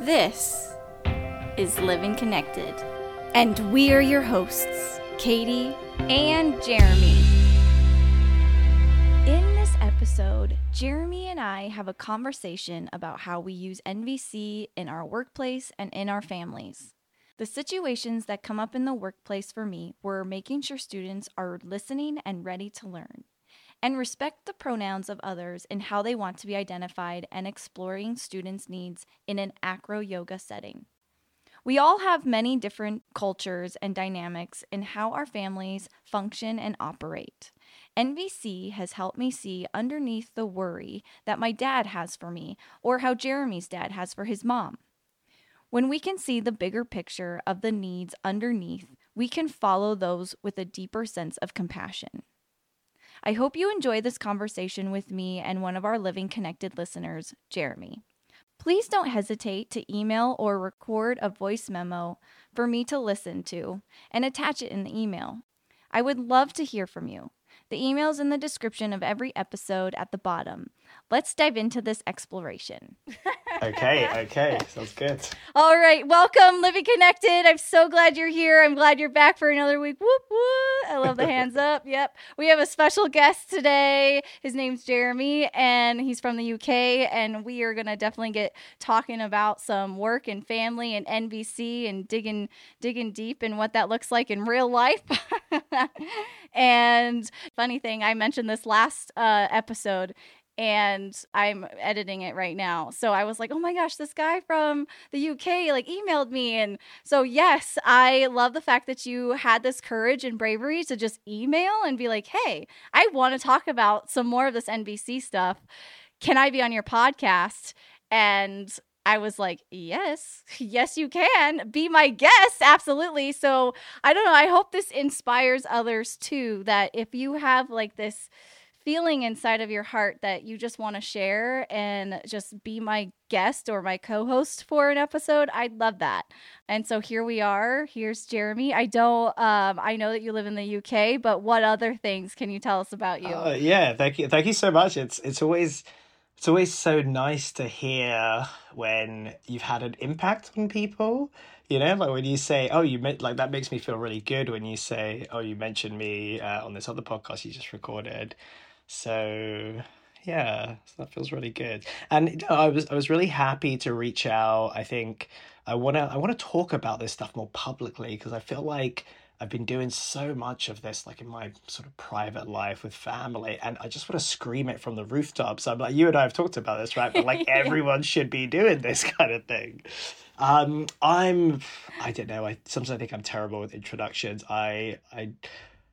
This is Living Connected. And we're your hosts, Katie and Jeremy. In this episode, Jeremy and I have a conversation about how we use NVC in our workplace and in our families. The situations that come up in the workplace for me were making sure students are listening and ready to learn, and respect the pronouns of others and how they want to be identified, and exploring students' needs in an acro yoga setting. We all have many different cultures and dynamics in how our families function and operate. NVC has helped me see underneath the worry that my dad has for me or how Jeremy's dad has for his mom. When we can see the bigger picture of the needs underneath, we can follow those with a deeper sense of compassion. I hope you enjoy this conversation with me and one of our Living Connected listeners, Jeremy. Please don't hesitate to email or record a voice memo for me to listen to and attach it in the email. I would love to hear from you. The email is in the description of every episode at the bottom. Let's dive into this exploration. Okay, okay, sounds good. All right, welcome, Living Connected. I'm so glad you're here. I'm glad you're back for another week. Whoop whoop! I love the hands up. Yep, we have a special guest today. His name's Jeremy, and he's from the UK. And we are gonna definitely get talking about some work and family and NVC and digging digging deep and what that looks like in real life. and funny thing, I mentioned this last uh, episode and I'm editing it right now. So I was like, "Oh my gosh, this guy from the UK like emailed me." And so yes, I love the fact that you had this courage and bravery to just email and be like, "Hey, I want to talk about some more of this NVC stuff. Can I be on your podcast?" And I was like, yes, yes, you can be my guest. Absolutely. So I don't know. I hope this inspires others too that if you have like this feeling inside of your heart that you just want to share and just be my guest or my co-host for an episode i'd love that and so here we are here's jeremy i don't um i know that you live in the uk but what other things can you tell us about you Uh, yeah, thank you, thank you so much. It's it's always it's always so nice to hear when you've had an impact on people. You know, like when you say, "Oh, you meant like that," makes me feel really good. When you say, "Oh, you mentioned me uh, on this other podcast you just recorded," so yeah, so that feels really good. And I was I was really happy to reach out. I think I wanna I wanna talk about this stuff more publicly because I feel like I've been doing so much of this, like in my sort of private life with family, and I just want to scream it from the rooftops. I'm like, you and I have talked about this, right? But like, everyone should be doing this kind of thing. Um, I'm, I don't know. I sometimes I think I'm terrible with introductions. I, I,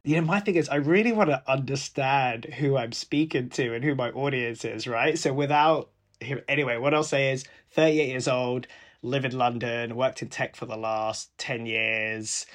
you know, my thing is, I really want to understand who I'm speaking to and who my audience is, right? So without, anyway, what I'll say is, 38 years old, live in London, worked in tech for the last 10 years.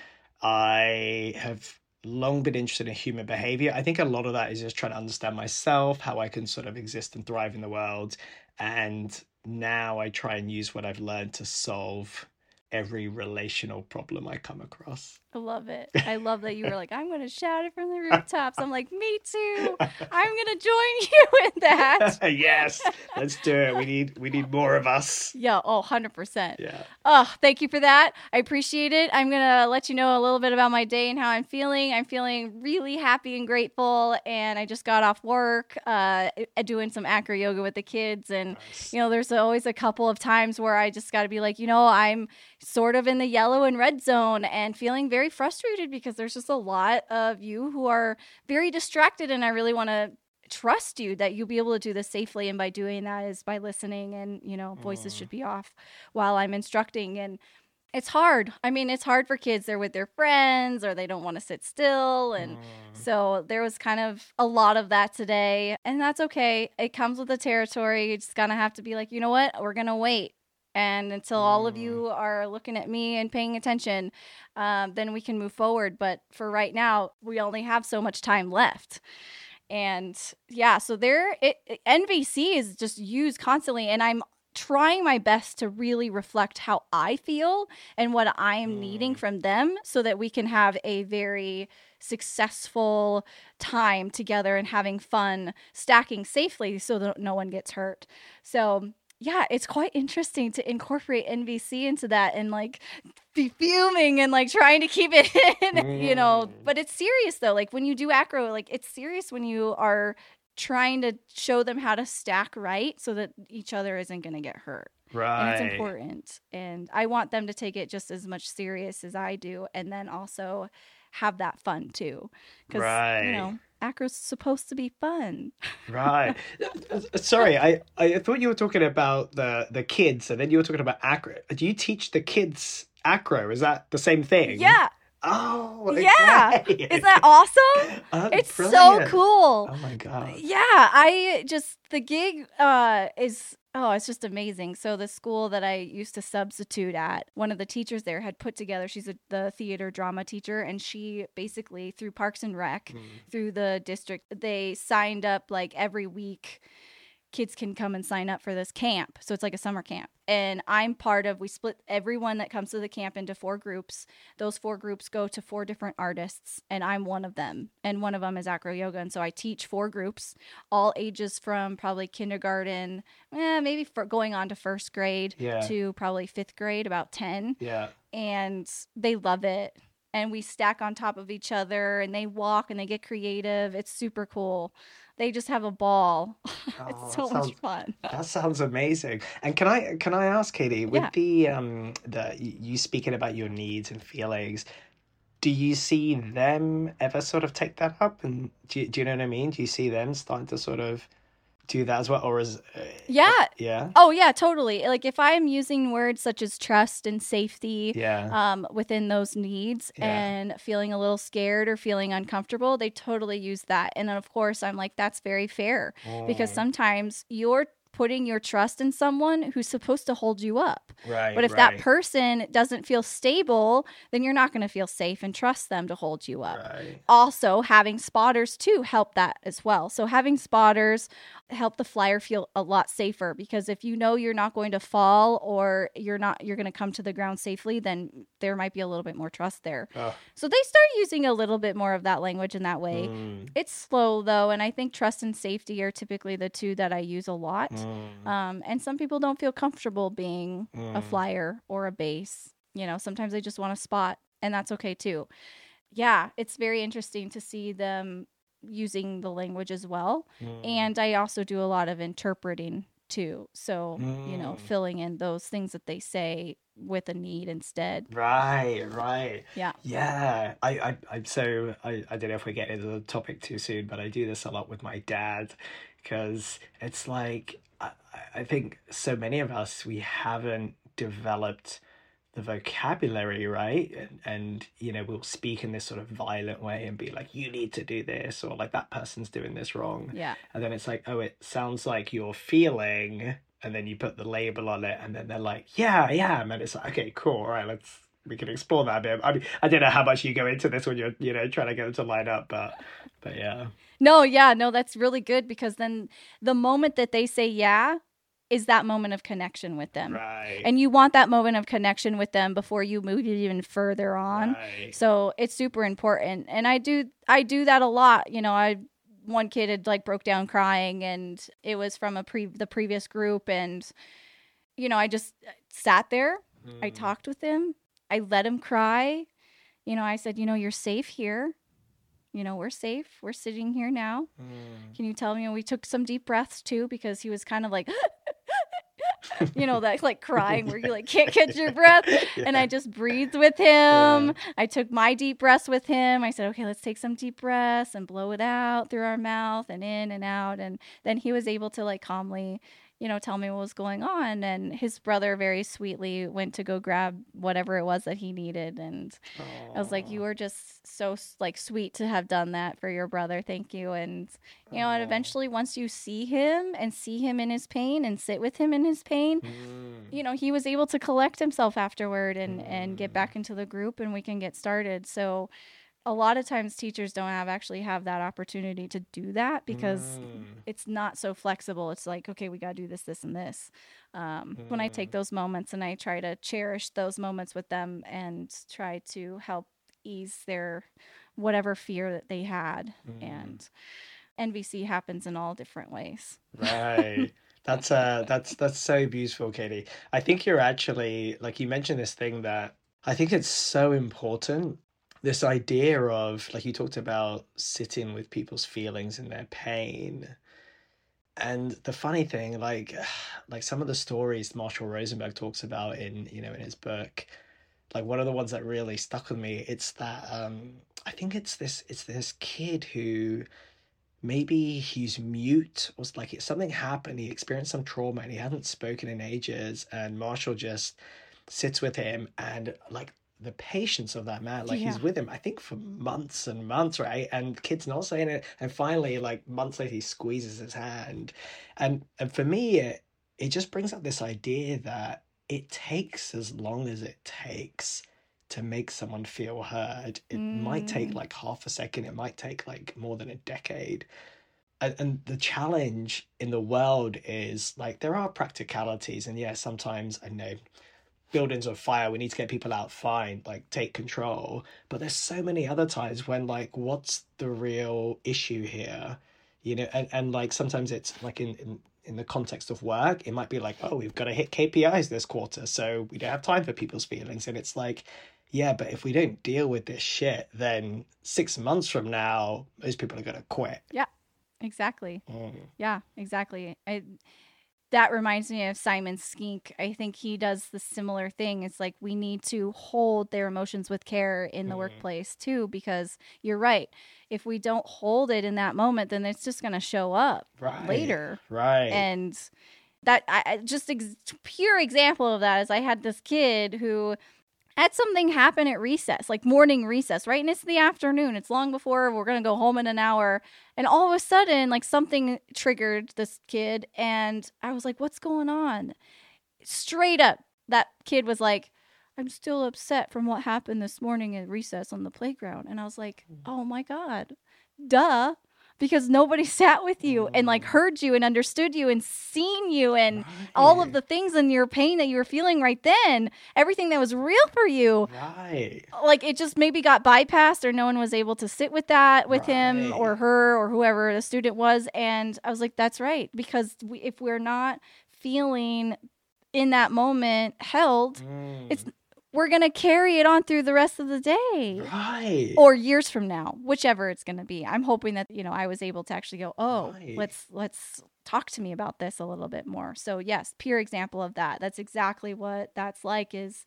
I have long been interested in human behavior. I think a lot of that is just trying to understand myself, how I can sort of exist and thrive in the world. And now I try and use what I've learned to solve every relational problem I come across. I love it. I love that you were like, I'm going to shout it from the rooftops. I'm like, me too. I'm going to join you in that. yes, let's do it. We need we need more of us. Yeah, oh, 100%. Yeah. Oh, thank you for that. I appreciate it. I'm going to let you know a little bit about my day and how I'm feeling. I'm feeling really happy and grateful. And I just got off work uh, doing some acro yoga with the kids. And, Nice. you know, there's always a couple of times where I just got to be like, you know, I'm sort of in the yellow and red zone and feeling very frustrated because there's just a lot of you who are very distracted. And I really want to trust you that you'll be able to do this safely and by doing that is by listening and you know voices Mm. should be off while i'm instructing and it's hard i mean it's hard for kids they're with their friends or they don't want to sit still and Mm. so there was kind of a lot of that today and that's okay it comes with the territory you just gonna have to be like you know what we're gonna wait and until all of Mm. you are looking at me and paying attention um, then we can move forward but for right now we only have so much time left and yeah so there it, it- nvc is just used constantly and i'm trying my best to really reflect how i feel and what i am needing Mm. from them so that we can have a very successful time together and having fun stacking safely so that no one gets hurt so yeah, it's quite interesting to incorporate NVC into that and like be fuming and like trying to keep it in, you know. Mm. But it's serious though. Like when you do acro, like it's serious when you are trying to show them how to stack right so that each other isn't going to get hurt. Right. And it's important. And I want them to take it just as much serious as I do and then also have that fun too. Cuz Right. you know, acro's supposed to be fun. Right. Uh, Sorry, I, I thought you were talking about the the kids, and then you were talking about acro. Do you teach the kids acro? Is that the same thing? Yeah. Oh, Yeah. okay. Isn't that awesome? Oh, It's so cool. Oh my god. Yeah, I just the gig uh is oh, it's just amazing. So the school that I used to substitute at, one of the teachers there had put together, she's a, the theater drama teacher and she basically through Parks and Rec, Mm. through the district, they signed up like every week kids can come and sign up for this camp. So it's like a summer camp. And I'm part of we split everyone that comes to the camp into four groups. Those four groups go to four different artists and I'm one of them. And one of them is acro yoga and so I teach four groups, all ages from probably kindergarten, eh, maybe for going on to first grade Yeah. to probably 5th grade about 10 Yeah. and they love it. And we stack on top of each other and they walk and they get creative. It's super cool. They just have a ball. Oh, it's so that much fun. That sounds amazing. And can I can I ask Katie with Yeah. the um the you speaking about your needs and feelings, do you see them ever sort of take that up and do you, do you know what I mean? Do you see them starting to sort of do that as well or is uh, Yeah. yeah Oh yeah, totally. Like if I am using words such as trust and safety yeah um, within those needs Yeah. and feeling a little scared or feeling uncomfortable, they totally use that. And then of course, I'm like, that's very fair because Mm, sometimes you're putting your trust in someone who's supposed to hold you up. right But if right, that person doesn't feel stable, then you're not going to feel safe and trust them to hold you up. right Also, having spotters too help that as well. So having spotters help the flyer feel a lot safer because if you know you're not going to fall or you're not you're going to come to the ground safely, then there might be a little bit more trust there. oh, So they start using a little bit more of that language in that way. mm, It's slow though, and I think trust and safety are typically the two that I use a lot. mm, Um, and some people don't feel comfortable being a Mm. flyer or a base. You know, sometimes they just want a spot, and that's okay too. Yeah, it's very interesting to see them using the language as well. mm. And I also do a lot of interpreting too. So, you know, Mm. filling in those things that they say with a need instead. Right, right. Yeah. Yeah. I, I, I'm so, I, I don't know if we get into the topic too soon, but I do this a lot with my dad because it's like, I- I think so many of us, we haven't developed the vocabulary, right? And, and, you know, we'll speak in this sort of violent way and be like, you need to do this, or like that person's doing this wrong. Yeah. And then it's like, oh, it sounds like you're feeling, and then you put the label on it, and then they're like, yeah, I am. And it's like, okay, cool. All right, let's we can explore that a bit. I mean, I don't know how much you go into this when you're, you know, trying to get them to line up, but but yeah. No, yeah, no, that's really good because then the moment that they say yeah is that moment of connection with them. Right. And you want that moment of connection with them before you move it even further on. Right. So it's super important. And I do I do that a lot. You know, I one kid had like broke down crying and it was from a pre the previous group and you know, I just sat there. I Mm. talked with him. I let him cry. You know, I said, "You know, you're safe here. You know, we're safe. We're sitting here now. Mm. Can you tell me?" And we took some deep breaths too because he was kind of like you know, that like crying where you like can't catch your breath and I just breathed with him. Yeah. I took my deep breaths with him. I said, okay, let's take some deep breaths and blow it out through our mouth and in and out. And then he was able to like calmly, you know, tell me what was going on. And his brother very sweetly went to go grab whatever it was that he needed. And I was like, you were just so like sweet to have done that for your brother. Thank you. And you know, and eventually once you see him and see him in his pain and sit with him in his pain, Mm. you know he was able to collect himself afterward and and Mm. get back into the group and we can get started so a lot of times teachers don't have actually have that opportunity to do that because Mm. it's not so flexible it's like okay we got to do this this and this um, when i take Mm. those moments and i try to cherish those moments with them and try to help ease their whatever fear that they had Mm. and nvc happens in all different ways Right. That's uh that's that's so beautiful, Katie. I think you're actually like you mentioned this thing that I think it's so important. This idea of like you talked about sitting with people's feelings and their pain. And the funny thing, like like some of the stories Marshall Rosenberg talks about in, you know, in his book, like one of the ones that really stuck with me, it's that um I think it's this it's this kid who maybe he's mute or like something happened he experienced some trauma and he hadn't spoken in ages and marshall just sits with him and like the patience of that man like Yeah. he's with him i think for months and months right and kid's not saying it and finally like months later he squeezes his hand and and for me it it just brings up this idea that it takes as long as it takes to make someone feel heard it might take Mm. like half a second it might take like more than a decade and, and the challenge in the world is like there are practicalities and yeah sometimes i know buildings on fire we need to get people out fine like take control but there's so many other times when like what's the real issue here you know and, and like sometimes it's like in, in in the context of work it might be like oh we've got to hit kpis this quarter so we don't have time for people's feelings and it's like yeah but if we don't deal with this shit then six months from now most people are going to quit yeah Exactly. Mm. Yeah, exactly. I that reminds me of Simon Sinek. I think he does the similar thing. It's like we need to hold their emotions with care in the Mhm. workplace too, because you're right. If we don't hold it in that moment, then it's just going to show up right later. right And that I I- just ex- pure example of that is I had this kid who had something happen at recess, like morning recess, right? And it's the afternoon. It's long before we're gonna go home in an hour. And all of a sudden, like something triggered this kid, and I was like, "What's going on?" Straight up, that kid was like, "I'm still upset from what happened this morning at recess on the playground." And I was like, mm. "Oh my god, duh." Because nobody sat with you and like Mm. heard you and understood you and seen you and all of the things in your pain that you were feeling right then, everything that was real for you, right like it just maybe got bypassed or no one was able to sit with that with him or her or whoever the student was. And I was like, that's right. Because we, if we're not feeling in that moment held, It's- Mm. We're going to carry it on through the rest of the day. right Or years from now, whichever it's going to be. I'm hoping that you know I was able to actually go, oh, Right. let's let's talk to me about this a little bit more. So yes, pure example of that. That's exactly what that's like. Is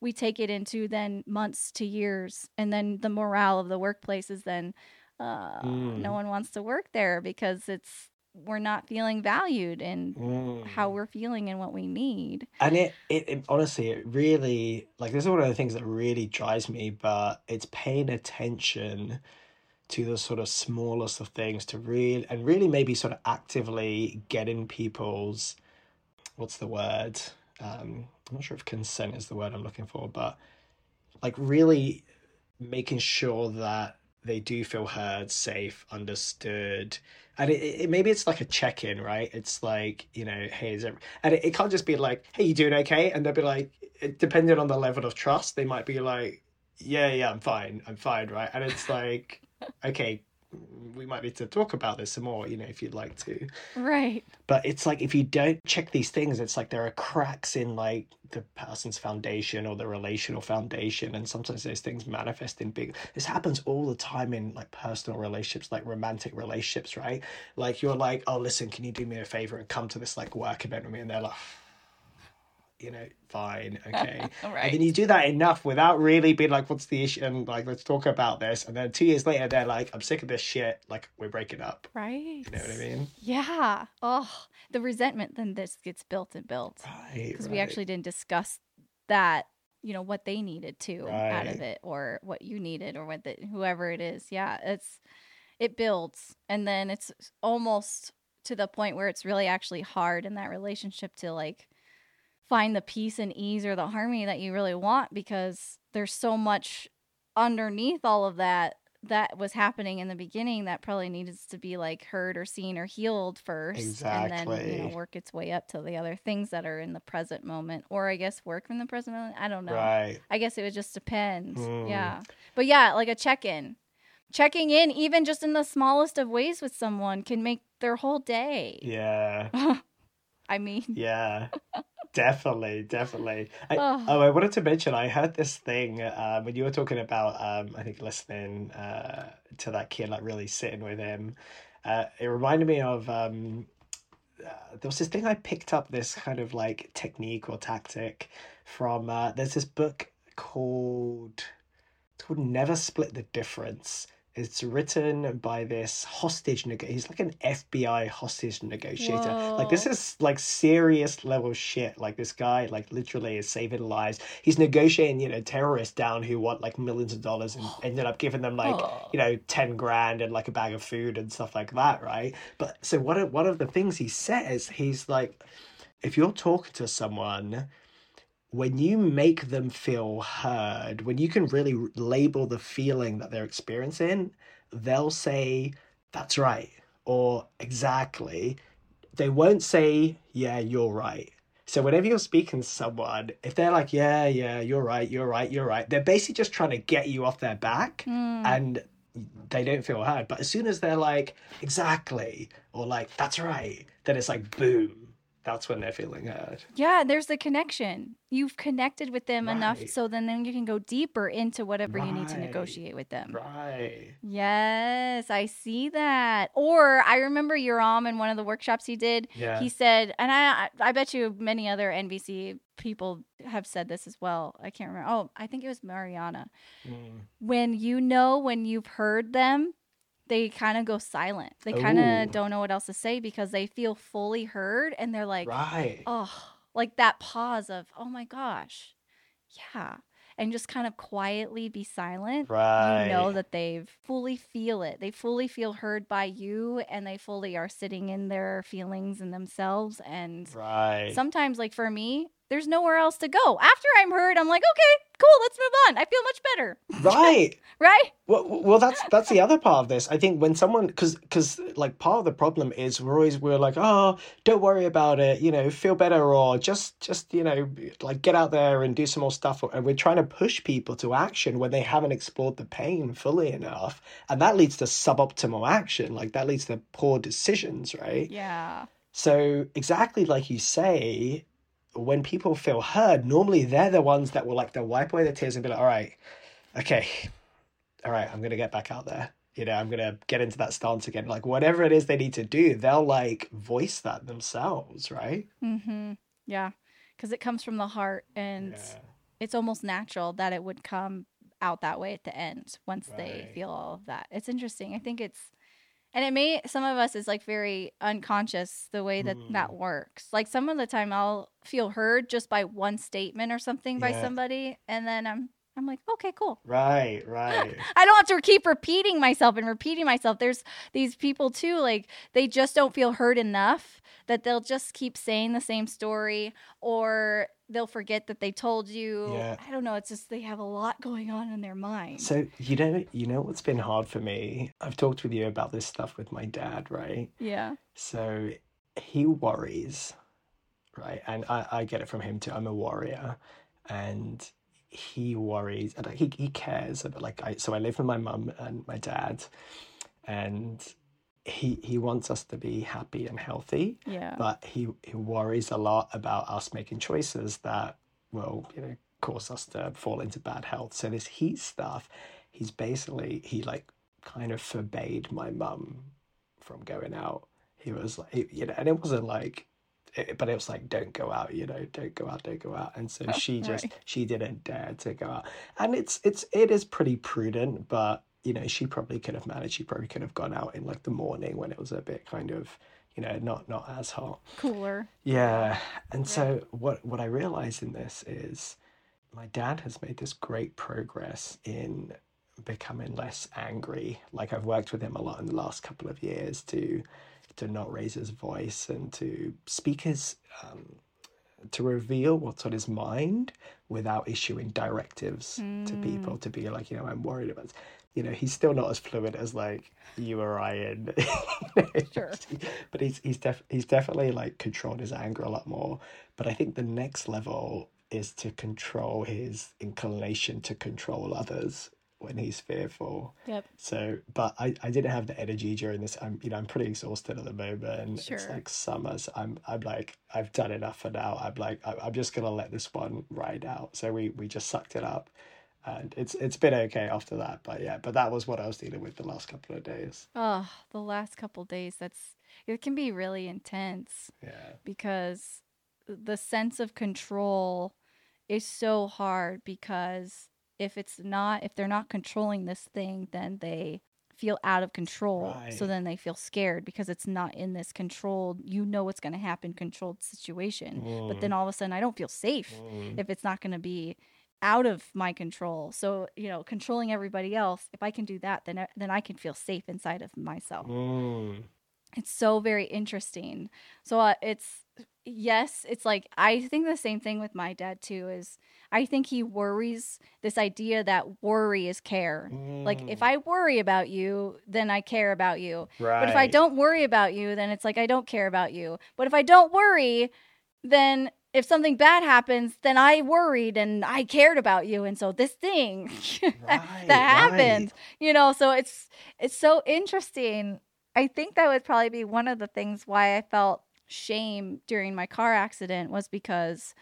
we take it into then months to years, and then the morale of the workplace is then uh, Mm. no one wants to work there because it's we're not feeling valued in Mm. how we're feeling and what we need. And it, it, it honestly, it really like this is one of the things that really drives me, but it's paying attention to the sort of smallest of things to really and really maybe sort of actively getting people's what's the word? Um, I'm not sure if consent is the word I'm looking for, but like really making sure that they do feel heard, safe, understood. And it, it maybe it's like a check-in, right? It's like, you know, hey, is it and it, it can't just be like, hey, you doing okay? And they'll be like, depending on the level of trust, they might be like, yeah, yeah, I'm fine, I'm fine, right? And it's like, okay, we might need to talk about this some more, you know, if you'd like to. Right. But it's like if you don't check these things, it's like there are cracks in like the person's foundation or the relational foundation, and sometimes those things manifest in big. This happens all the time in like personal relationships, like romantic relationships, right? Like you're like, oh, listen, can you do me a favor and come to this like work event with me? And they're like, you know, fine, okay. All right. And then you do that enough without really being like, what's the issue? And like, let's talk about this. And then two years later, they're like, I'm sick of this shit. Like, we're breaking up. Right. You know what I mean? Yeah. Oh, the resentment then this gets built and built Right. because we actually didn't discuss that, you know, what they needed to out of it or what you needed or what the, whoever it is. Yeah, it's it builds and then it's almost to the point where it's really actually hard in that relationship to like find the peace and ease or the harmony that you really want because there's so much underneath all of that that was happening in the beginning that probably needs to be like heard or seen or healed first exactly. and then you know work its way up to the other things that are in the present moment or i guess work from the present moment i don't know Right. i guess it would just depend Mm. yeah but yeah like a check-in checking in even just in the smallest of ways with someone can make their whole day Yeah. I mean, Yeah. Definitely, definitely. I, oh, oh, I wanted to mention I heard this thing uh, when you were talking about um, I think listening uh, to that kid, like really sitting with him. Uh, it reminded me of um, uh, there was this thing I picked up this kind of like technique or tactic from uh, there's this book called it's called Never Split the Difference. It's written by this hostage neg he's like an FBI hostage negotiator. Like this is like serious level shit. Like this guy like literally is saving lives. He's negotiating, you know, terrorists down who want like millions of dollars and ended up giving them like, Oh, you know, 10 grand and like a bag of food and stuff like that, right? But so one of one of the things he says, he's like if you're talking to someone when you make them feel heard, when you can really label the feeling that they're experiencing, they'll say, That's right, or exactly. They won't say, Yeah, you're right. So, whenever you're speaking to someone, if they're like, Yeah, yeah, you're right, you're right, you're right, they're basically just trying to get you off their back mm, and they don't feel heard. But as soon as they're like, Exactly, or like, That's right, then it's like, Boom. That's when they're feeling heard. yeah, there's the connection. You've connected with them enough so then, then you can go deeper into whatever you need to negotiate with them. Right. Yes, I see that. Or I remember your Yoram in one of the workshops he did. Yeah. He said, and I I bet you many other NVC people have said this as well. I can't remember. Oh, I think it was Mariana. Mm. When you know when you've heard them, they kind of go silent. They kind of don't know what else to say because they feel fully heard and they're like, Right. oh, like that pause of, oh my gosh, yeah. And just kind of quietly be silent. Right. You know that they've fully feel it. They fully feel heard by you and they fully are sitting in their feelings and themselves. And Right. sometimes, like for me, there's nowhere else to go. After I'm hurt, I'm like, okay, cool, let's move on. I feel much better. right. Right? Well, well, that's that's the other part of this. I think when someone, because because like part of the problem is we're always we're like, oh, don't worry about it, you know, feel better, or just just you know, like get out there and do some more stuff, and we're trying to push people to action when they haven't explored the pain fully enough, and that leads to suboptimal action. Like that leads to poor decisions, right? Yeah. So exactly like you say, when people feel heard, normally they're the ones that will like they'll wipe away the tears and be like, all right, okay, all right, I'm gonna get back out there. You know, I'm gonna get into that stance again. Like whatever it is they need to do, they'll like voice that themselves, right? Mm-hmm. Yeah. Because it comes from the heart and Yeah. it's almost natural that it would come out that way at the end once they feel all of that. It's interesting. I think it's, and it may, some of us is like very unconscious the way that that Mm. works. Like some of the time I'll feel heard just by one statement or something by somebody. And then I'm, I'm like, okay, cool. Right, right. I don't have to keep repeating myself and repeating myself. There's these people too, like they just don't feel heard enough that they'll just keep saying the same story or they'll forget that they told you. Yeah. I don't know. It's just they have a lot going on in their mind. So you know, you know what's been hard for me. I've talked with you about this stuff with my dad, right? yeah. So he worries, right? And I, I get it from him too. I'm a warrior. And he worries and he, he cares about like I so I live with my mum and my dad and he he wants us to be happy and healthy, Yeah. but he, he worries a lot about us making choices that will, you know, cause us to fall into bad health. So this heat stuff, he's basically he like kind of forbade my mum from going out. He was like, you know, and it wasn't like, Eh, but it was like, don't go out, you know, don't go out, don't go out. And so oh, she just Right. she didn't dare to go out, and it's it's it is pretty prudent, but you know, she probably could have managed. She probably could have gone out in like the morning when it was a bit kind of, you know, not not as hot. Cooler. Yeah. And so what what I realized in this is my dad has made this great progress in becoming less angry. Like I've worked with him a lot in the last couple of years to to not raise his voice and to speak his um, to reveal what's on his mind without issuing directives to Mm. people to be like, you know, I'm worried about this. You know, he's still not as fluid as like you or I and Sure. but he's he's def- he's definitely like controlled his anger a lot more. But I think the next level is to control his inclination to control others when he's fearful. Yep. So, but I, I didn't have the energy during this. I'm, you know, I'm pretty exhausted at the moment. And it's like summer. So I'm, I'm like, I've done enough for now. I'm like, I, I'm just gonna let this one ride out. So we, we just sucked it up, and it's, it's been okay after that. But yeah, but that was what I was dealing with the last couple of days. Oh, the last couple days, that's it can be really intense Yeah. because the sense of control is so hard because if it's not if they're not controlling this thing, then they feel out of control. So then they feel scared because it's not in this controlled, you know what's going to happen controlled situation. But then all of a sudden I don't feel safe Mm. if it's not going to be out of my control. So, you know, controlling everybody else, if I can do that, then I- then I can feel safe inside of myself. Mm. It's so very interesting. So, uh, it's yes, it's like I think the same thing with my dad too is I think he worries this idea that worry is care. Like if mm. I worry about you, then I care about you. right. But if I don't worry about you, then it's like I don't care about you. But if I don't worry, then if something bad happens, then I worried and I cared about you. And so this thing Right, that happened, you know, so it's it's so interesting. I think that would probably be one of the things why I felt shame during my car accident was because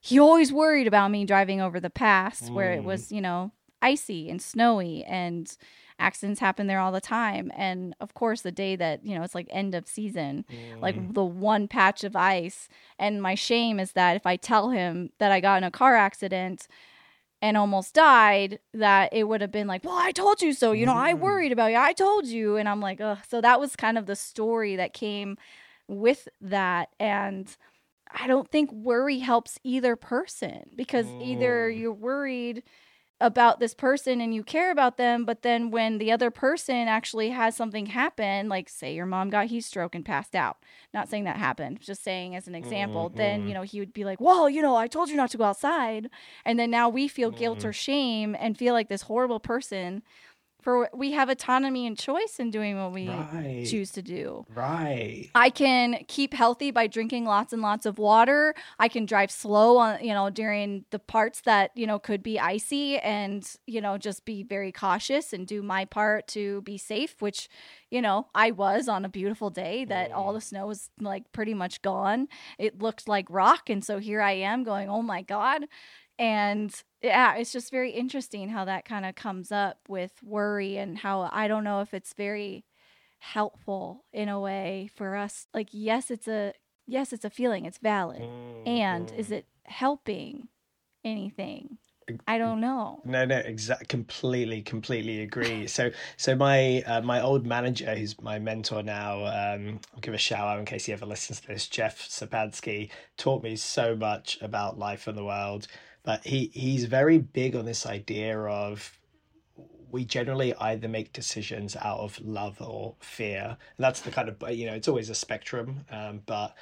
he always worried about me driving over the pass where it Mm. was, you know, icy and snowy and accidents happen there all the time and of course the day that you know it's like end of season Mm. like the one patch of ice and my shame is that if i tell him that i got in a car accident and almost died that it would have been like well i told you so you know i Mm. worried about you i told you and i'm like Ugh. so that was kind of the story that came with that and i don't think worry helps either person because either Mm. you're worried about this person and you care about them, but then when the other person actually has something happen, like say your mom got heat stroke and passed out, not saying that happened, just saying as an example, then you know he would be like, "Well, you know, I told you not to go outside," and then now we feel guilt or shame and feel like this horrible person. For we have autonomy and choice in doing what we Right. choose to do. Right. I can keep healthy by drinking lots and lots of water. I can drive slow on, you know, during the parts that, you know, could be icy and, you know, just be very cautious and do my part to be safe, which, you know, I was on a beautiful day that all the snow was like pretty much gone. It looked like rock. And so here I am going, oh my God. And yeah, it's just very interesting how that kind of comes up with worry and how I don't know if it's very helpful in a way for us like yes it's a yes it's a feeling it's valid and is it helping anything i don't know No, no, exactly, completely, completely agree. So, so my uh, my old manager, who's my mentor now, um, I'll give a shout out in case he ever listens to this. Jeff Sapadsky taught me so much about life and the world, but he he's very big on this idea of we generally either make decisions out of love or fear. And that's the kind of you know it's always a spectrum, um, but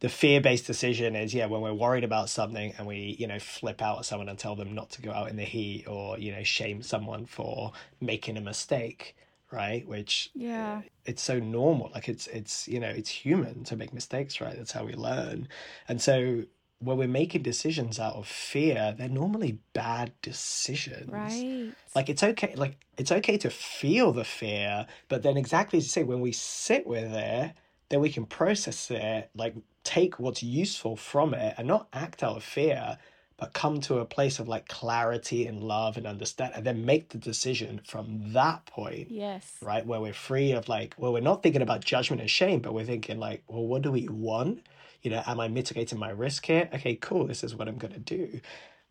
the fear-based decision is yeah when we're worried about something and we you know flip out at someone and tell them not to go out in the heat or you know shame someone for making a mistake right which Yeah. it's so normal like it's it's you know it's human to make mistakes right that's how we learn and so when we're making decisions out of fear they're normally bad decisions. Right. Like it's okay like it's okay to feel the fear but then exactly as you say when we sit with it then we can process it like take what's useful from it and not act out of fear but come to a place of like clarity and love and understand and then make the decision from that point yes. right? Where we're free of like well we're not thinking about judgment and shame but we're thinking like well what do we want you know am i mitigating my risk here? Okay cool this is what i'm going to do.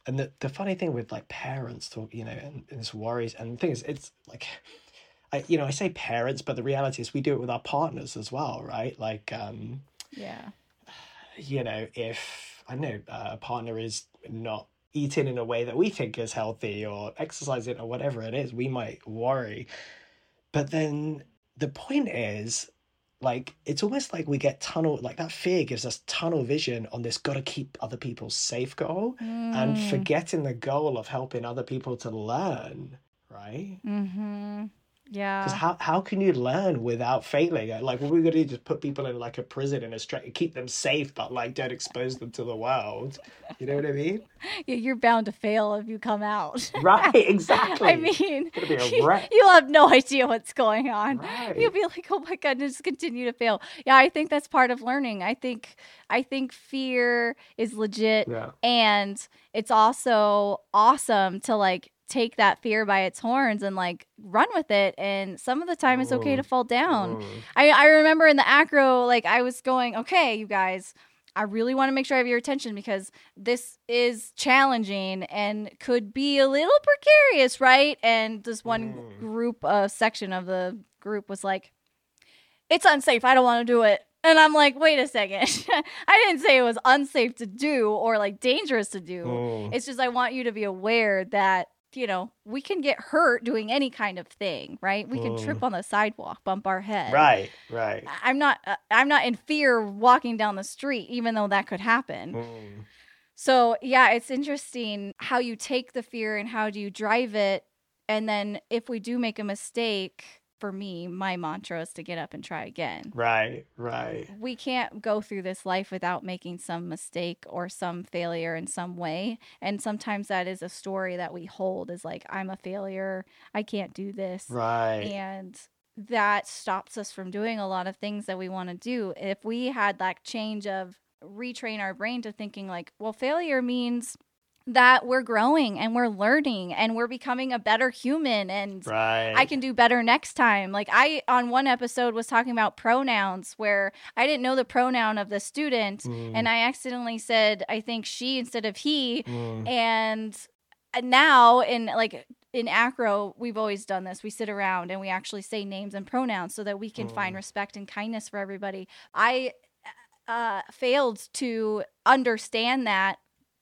And the, the funny thing with like parents talk you know and, and this worries and the thing is it's like I, you know i say parents but the reality is we do it with our partners as well right? Like um yeah. you know, if I know uh, a partner is not eating in a way that we think is healthy or exercising or whatever it is, we might worry. But then the point is, like, it's almost like we get tunnel, like that fear gives us tunnel vision on this gotta keep other people safe goal and Mm. forgetting the goal of helping other people to learn, right? mm-hmm Yeah. Because how, how can you learn without failing? Uh, like, what are we going to do? Just put people in like a prison and a straight, keep them safe, but like don't expose them to the world. You know what I mean? Yeah, you're bound to fail if you come out. Right, exactly. I mean, Gonna be a you, wreck. you'll have no idea what's going on. Right. You'll be like, "Oh my god, just continue to fail." Yeah, I think that's part of learning. I think, I think fear is legit, Yeah. and it's also awesome to like take that fear by its horns and like run with it. And some of the time, it's okay Mm. to fall down. Mm. I, I remember in the acro, like I was going, okay, you guys, I really want to make sure I have your attention because this is challenging and could be a little precarious, right? And this one Mm. group, uh, section of the group was like, it's unsafe. I don't want to do it. And I'm like, wait a second. I didn't say it was unsafe to do or like dangerous to do. Mm. It's just I want you to be aware that, you know, we can get hurt doing any kind of thing, right? We can Mm. trip on the sidewalk, bump our head. Right, right. I'm not uh, I'm not in fear walking down the street even though that could happen. Mm. So, yeah, it's interesting how you take the fear and how do you drive it and then if we do make a mistake, for me, my mantra is to get up and try again. Right, right. We can't go through this life without making some mistake or some failure in some way. And sometimes that is a story that we hold is like, I'm a failure. I can't do this Right. and that stops us from doing a lot of things that we want to do if we had that change of retrain our brain to thinking like well failure means that we're growing and we're learning and we're becoming a better human and Right. I can do better next time. Like I on one episode was talking about pronouns where I didn't know the pronoun of the student Mm. and I accidentally said I think she instead of he Mm. and uh, now in like in acro we've always done this we sit around and we actually say names and pronouns so that we can find Mm. respect and kindness for everybody i uh, failed to understand that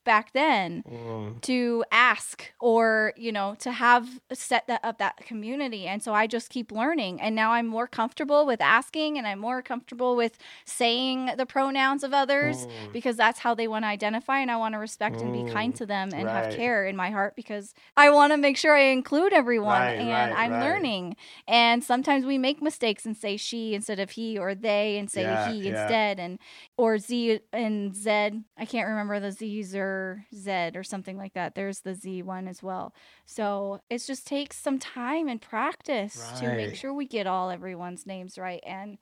back then Mm. to ask or you know to have set that up that community and so i just keep learning and now i'm more comfortable with asking and i'm more comfortable with saying the pronouns of others Mm. because that's how they want to identify and i want to respect and be kind Mm, to them and right. have care in my heart because i want to make sure i include everyone Right, and right, i'm learning and sometimes we make mistakes and say she instead of he or they and say Yeah, he yeah. instead and or z and z i can't remember the z's or z or something like that there's the z one as well so it just takes some time and practice to make sure we get all everyone's names right and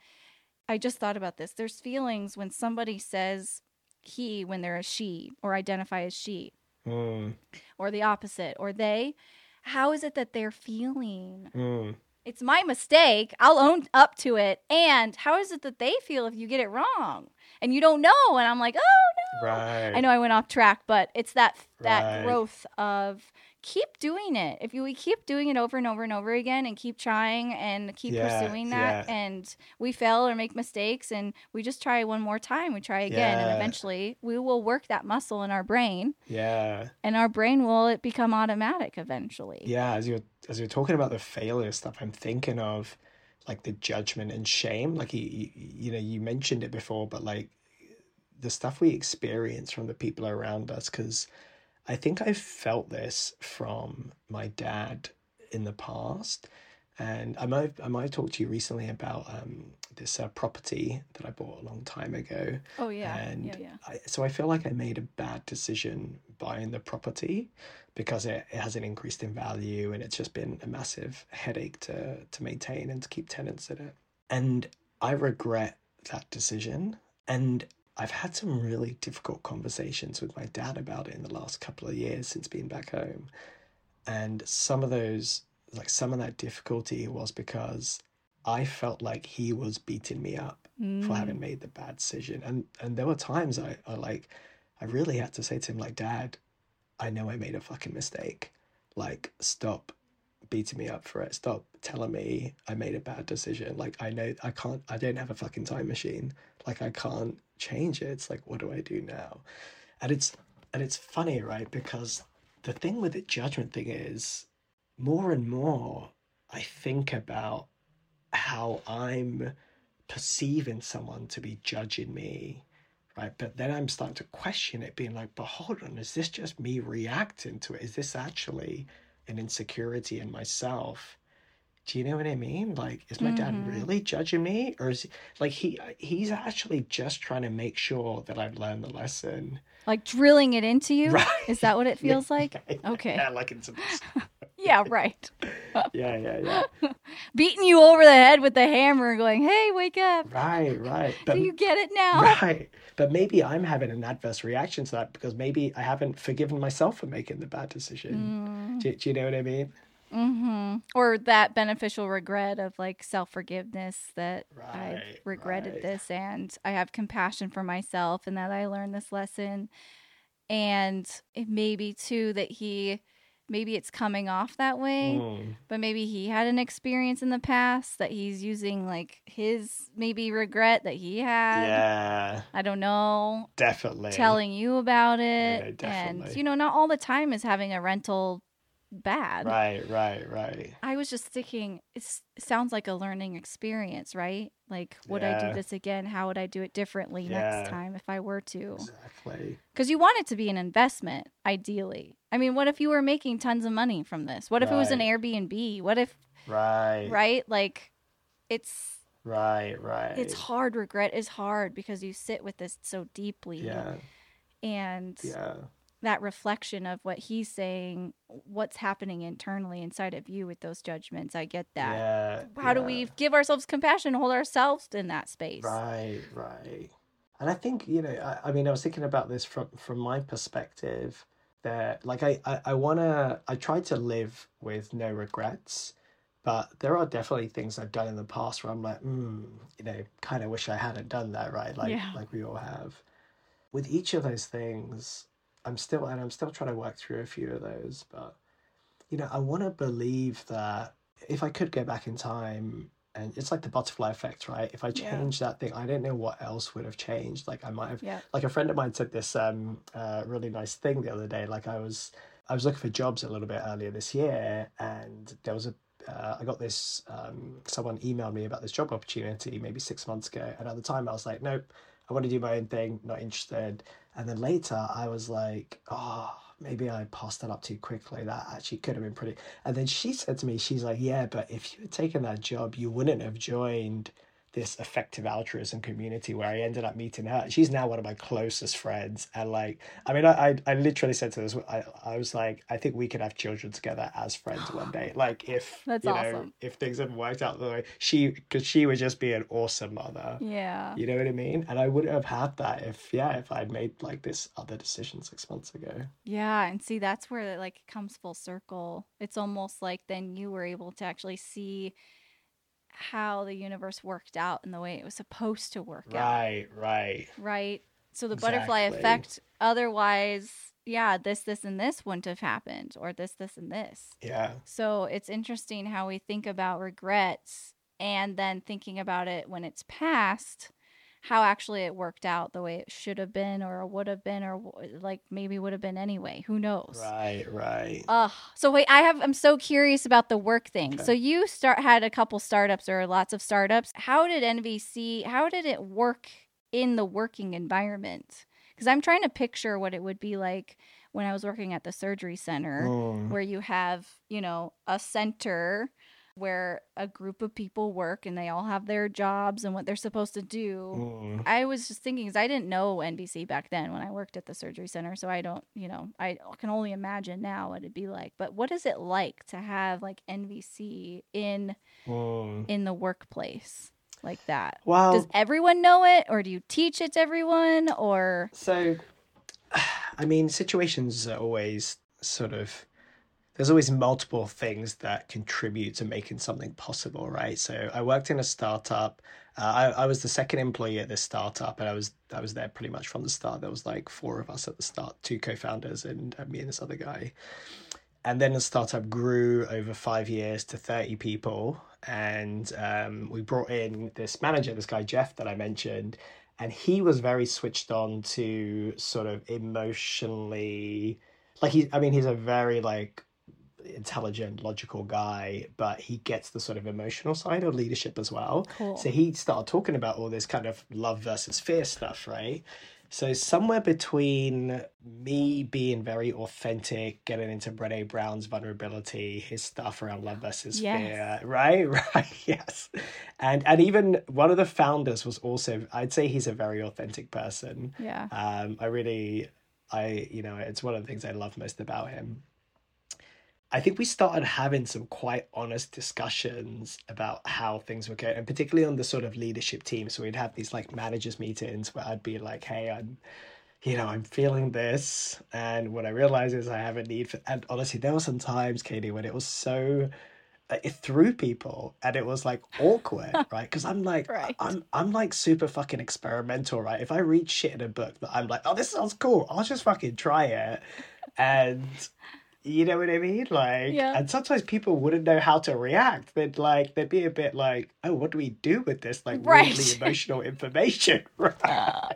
i just thought about this there's feelings when somebody says he when they're a she or identify as she Mm. or the opposite or they how is it that they're feeling Mm. it's my mistake. I'll own up to it. And how is it that they feel if you get it wrong and you don't know? And I'm like, oh no. Right. I know I went off track, but it's that that Right. growth of keep doing it. If you we keep doing it over and over and over again and keep trying and keep Yeah, pursuing that yeah. and we fail or make mistakes and we just try one more time, we try again and eventually we will work that muscle in our brain Yeah. and our brain will it become automatic eventually. Yeah, as you're as you're talking about the failure stuff, I'm thinking of like the judgment and shame. Like you, you, know, you mentioned it before, but like the stuff we experience from the people around us. Because I think I've felt this from my dad in the past, and I might I might have talked to you recently about um, this uh, property that I bought a long time ago. Oh yeah. And yeah, yeah. I, so I feel like I made a bad decision buying the property because it, it hasn't increased in value and it's just been a massive headache to, to maintain and to keep tenants in it. And I regret that decision. And I've had some really difficult conversations with my dad about it in the last couple of years since being back home. And some of those, like some of that difficulty was because I felt like he was beating me up for Mm. having made the bad decision. And and there were times I, I like I really had to say to him like, Dad, I know I made a fucking mistake. Like, stop beating me up for it. Stop telling me I made a bad decision. Like I know I can't I don't have a fucking time machine. Like I can't change it. It's like what do I do now? And it's and it's funny, right? Because the thing with the judgment thing is more and more I think about how I'm perceiving someone to be judging me, right? But then I'm starting to question it, being like, but hold on, is this just me reacting to it? Is this actually an insecurity in myself? do you know what I mean? Like, is my dad Mhm. really judging me, or is he like he he's actually just trying to make sure that I've learned the lesson? Like drilling it into you? Right. Is that what it feels like? Yeah, Okay. Yeah, like it's Yeah, right. yeah, yeah, yeah. Beating you over the head with the hammer, going, "Hey, wake up! Right, right. But Do you get it now?" right, but maybe I'm having an adverse reaction to that because maybe I haven't forgiven myself for making the bad decision. Mm. Do, do you know what I mean? hmm Or that beneficial regret of like self forgiveness that I've regretted right. this and I have compassion for myself and that I learned this lesson. And maybe too that he, maybe it's coming off that way, Mm, but maybe he had an experience in the past that he's using like his maybe regret that he had. yeah, I don't know. definitely. Telling you about Yeah, it. and, you know, not all the time is having a rental bad. Right, right, right. I was just thinking, it sounds like a learning experience, right? Like, would I do this again? How would I do it differently Yeah. next time if I were to? Exactly. Because you want it to be an investment, ideally. I mean, what if you were making tons of money from this? What if it was an Airbnb? What if, Right. right? Like, it's Right, right. it's hard. Regret is hard because you sit with this so deeply, Yeah, and yeah. That reflection of what he's saying, what's happening internally inside of you with those judgments. I get that. Yeah. how do we give ourselves compassion hold ourselves in that space Right, right. And I think, you know, I, I mean, I was thinking about this from from my perspective that like I, I, I wanna I try to live with no regrets, but there are definitely things I've done in the past where I'm like, mm, you know, kind of wish I hadn't done that, right? Like Yeah. like we all have. With each of those things, I'm still and I'm still trying to work through a few of those, but you know, I want to believe that if I could go back in time, and it's like the butterfly effect, right? If I Yeah. changed that thing, I don't know what else would have changed. Like I might have, yeah like a friend of mine said this um uh, really nice thing the other day. Like I was, I was looking for jobs a little bit earlier this year, and there was a, uh, I got this, um, someone emailed me about this job opportunity maybe six months ago, and at the time I was like, nope, I want to do my own thing, not interested. And then later I was like, oh, maybe I passed that up too quickly. That actually could have been pretty. And then she said to me, she's like, yeah, but if you had taken that job, you wouldn't have joined this effective altruism community where I ended up meeting her. She's now one of my closest friends. And like, I mean, I, I, I literally said to this, I, I was like, I think we could have children together as friends one day. Like if, That's you know, awesome. if things haven't worked out the way she, cause she would just be an awesome mother. yeah You know what I mean? And I wouldn't have had that if, yeah, if I'd made like this other decision six months ago. yeah and see that's where it like comes full circle it's almost like then you were able to actually see how the universe worked out and the way it was supposed to work out Right, right. right so the butterfly effect otherwise yeah this this and this wouldn't have happened or this this and this Yeah. So it's interesting how we think about regrets and then thinking about it when it's past, how actually it worked out the way it should have been or would have been or like maybe would have been anyway. Who knows? Right, right. Ugh. So wait, I have I'm so curious about the work thing. Okay. So you start had a couple startups or lots of startups. How did NVC how did it work in the working environment? Cuz I'm trying to picture what it would be like when I was working at the surgery center Mm, where you have, you know, a center where a group of people work and they all have their jobs and what they're supposed to do. mm. I was just thinking because I didn't know NVC back then when I worked at the surgery center, so I don't, you know, I can only imagine now what it'd be like. But what is it like to have like NVC in Mm. in the workplace like that? Well, Does everyone know it, or do you teach it to everyone, or So, I mean, situations are always sort of. There's always multiple things that contribute to making something possible, right? So I worked in a startup. Uh, I, I was the second employee at this startup, and I was I was there pretty much from the start. There was like four of us at the start, two co-founders, and, me and this other guy. And then the startup grew over five years to 30 people. And um, we brought in this manager, this guy, Jeff, that I mentioned. And he was very switched on to sort of emotionally, like, he, I mean, he's a very, like, intelligent, logical guy, but he gets the sort of emotional side of leadership as well. cool? So he started talking about all this kind of love versus fear stuff, right? So somewhere between me being very authentic, getting into Brene Brown's vulnerability, his stuff around love versus Yes. fear, right? Right, yes. And and even one of the founders was also I'd say he's a very authentic person. Yeah. Um, I really, I you know, it's one of the things I love most about him. I think we started having some quite honest discussions about how things were going, and particularly on the sort of leadership team. So we'd have these like managers meetings where I'd be like, "Hey, I'm, you know, I'm feeling this," and what I realized is I have a need for. And honestly, there were some times, Katie, when it was so. It threw people, and it was like awkward, right? Because I'm like, Right. I'm, I'm like super fucking experimental, right? If I read shit in a book that I'm like, oh, this sounds cool, I'll just fucking try it, and you know what I mean? Like, Yeah. and sometimes people wouldn't know how to react. They'd like, they'd be a bit like, oh, what do we do with this like Right. weirdly emotional information? Right, Uh,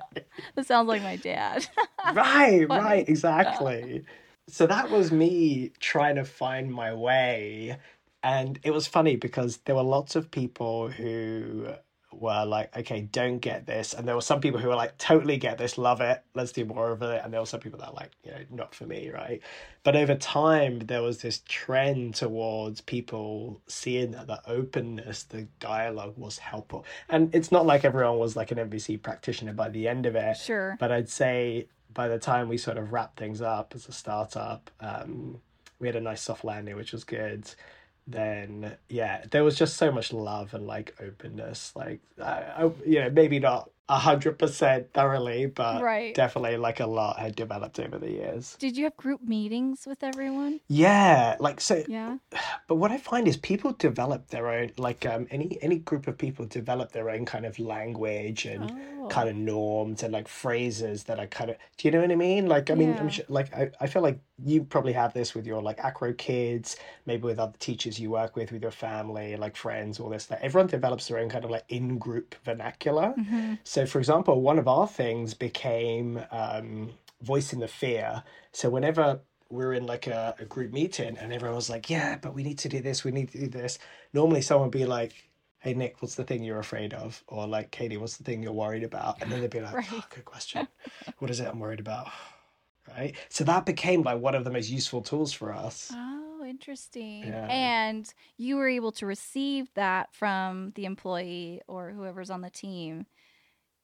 that sounds like my dad. right, funny. right, exactly. So that was me trying to find my way. And it was funny because there were lots of people who were like, okay, don't get this. And there were some people who were like, totally get this, love it, let's do more of it. And there were some people that were like, you know, not for me, right? But over time, there was this trend towards people seeing that the openness, the dialogue was helpful. And it's not like everyone was like an NVC practitioner by the end of it. sure. But I'd say by the time we sort of wrapped things up as a startup, um, we had a nice soft landing, which was good. Then yeah, there was just so much love and like openness. Like I, I you know, maybe not a hundred percent thoroughly, but Right. definitely like a lot had developed over the years. Did you have group meetings with everyone? Yeah, like so Yeah. but what I find is people develop their own like um any any group of people develop their own kind of language and Oh. kind of norms and like phrases that are kind of do you know what I mean? Like I mean I'm sure, like I, I feel like you probably have this with your like acro kids, maybe with other teachers you work with, with your family, like friends, all this that everyone develops their own kind of like in group vernacular. hmm So, for example, one of our things became um, voicing the fear. So, whenever we're in like a, a group meeting and everyone was like, yeah, but we need to do this, we need to do this, normally someone would be like, hey, Nick, what's the thing you're afraid of? Or like, Katie, what's the thing you're worried about? And then they'd be like, Right. oh, good question. What is it I'm worried about? Right. So, that became like one of the most useful tools for us. Oh, interesting. Yeah. And you were able to receive that from the employee or whoever's on the team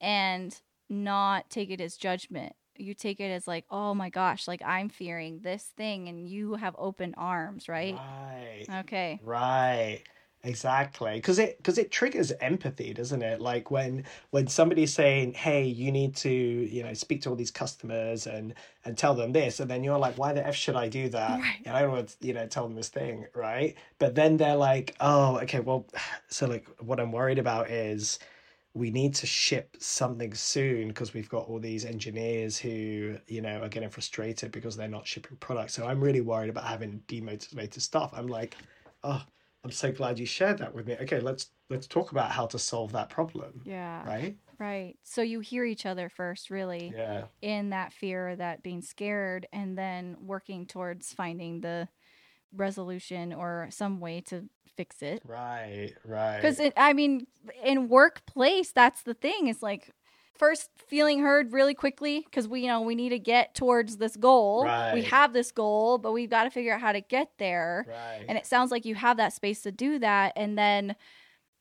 and not take it as judgment. You take it as like, oh my gosh, like I'm fearing this thing and you have open arms, right? Right. Okay. Right. Exactly. Because it because it triggers empathy, doesn't it? Like when when somebody's saying, "Hey, you need to, you know, speak to all these customers and and tell them this," and then you're like, "Why the f should I do that?" Right. And I don't want to, you know, tell them this thing, right? But then they're like, "Oh, okay, well, so like what I'm worried about is." we need to ship something soon because we've got all these engineers who you know are getting frustrated because they're not shipping products so i'm really worried about having demotivated staff i'm like oh i'm so glad you shared that with me okay let's let's talk about how to solve that problem Yeah. right Right. So you hear each other first, really, yeah in that fear, that being scared, and then working towards finding the resolution or some way to fix it. right right Because I mean, in workplace, that's the thing. It's like first feeling heard really quickly because we, you know, we need to get towards this goal. We have this goal, but we've got to figure out how to get there. right And it sounds like you have that space to do that. And then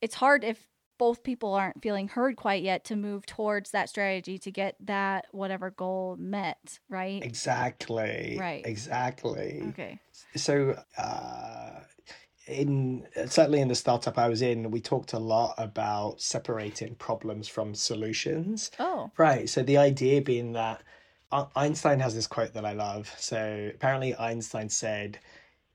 it's hard if both people aren't feeling heard quite yet to move towards that strategy to get that whatever goal met, right? exactly Right. exactly Okay. so uh in certainly in the startup i was in we talked a lot about separating problems from solutions. Oh, right so the idea being that E- einstein has this quote that i love. So apparently einstein said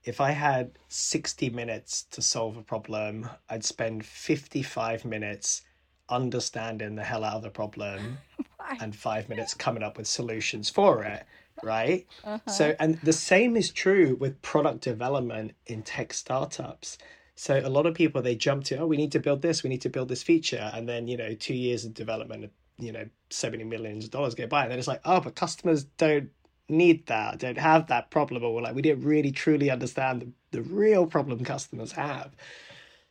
if i had 60 minutes to solve a problem i'd spend 55 minutes understanding the hell out of the problem and five minutes coming up with solutions for it right Uh-huh. so, and the same is true with product development in tech startups. So, a lot of people they jump to, oh, we need to build this, we need to build this feature, and then you know, two years of development, you know, so many millions of dollars go by, and then it's like, oh, but customers don't need that, don't have that problem, or like we didn't really truly understand the, the real problem customers have.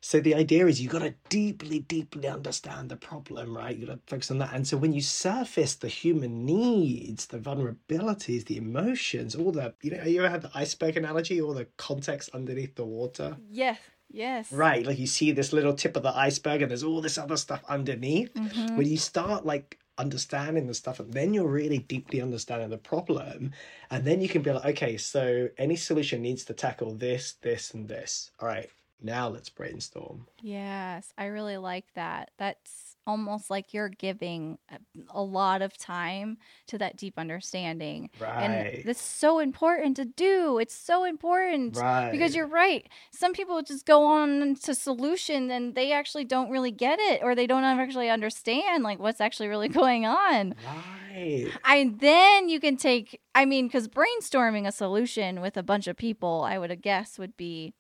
So the idea is you've got to deeply, deeply understand the problem, right? You've got to focus on that. And so when you surface the human needs, the vulnerabilities, the emotions, all the, you know, you ever had the iceberg analogy, all the context underneath the water? Yes. Yes. Right. Like you see this little tip of the iceberg and there's all this other stuff underneath. Mhm. When you start like understanding the stuff, and then you're really deeply understanding the problem. And then you can be like, okay, so any solution needs to tackle this, this, and this. All right. Now let's brainstorm. Yes, I really like that. That's almost like you're giving a- a lot of time to that deep understanding. Right. And that's so important to do. It's so important. right. Because you're right. Some people just go on to solution and they actually don't really get it or they don't actually understand like what's actually really going on. Right. And then you can take, I mean, because brainstorming a solution with a bunch of people, I would guess would be,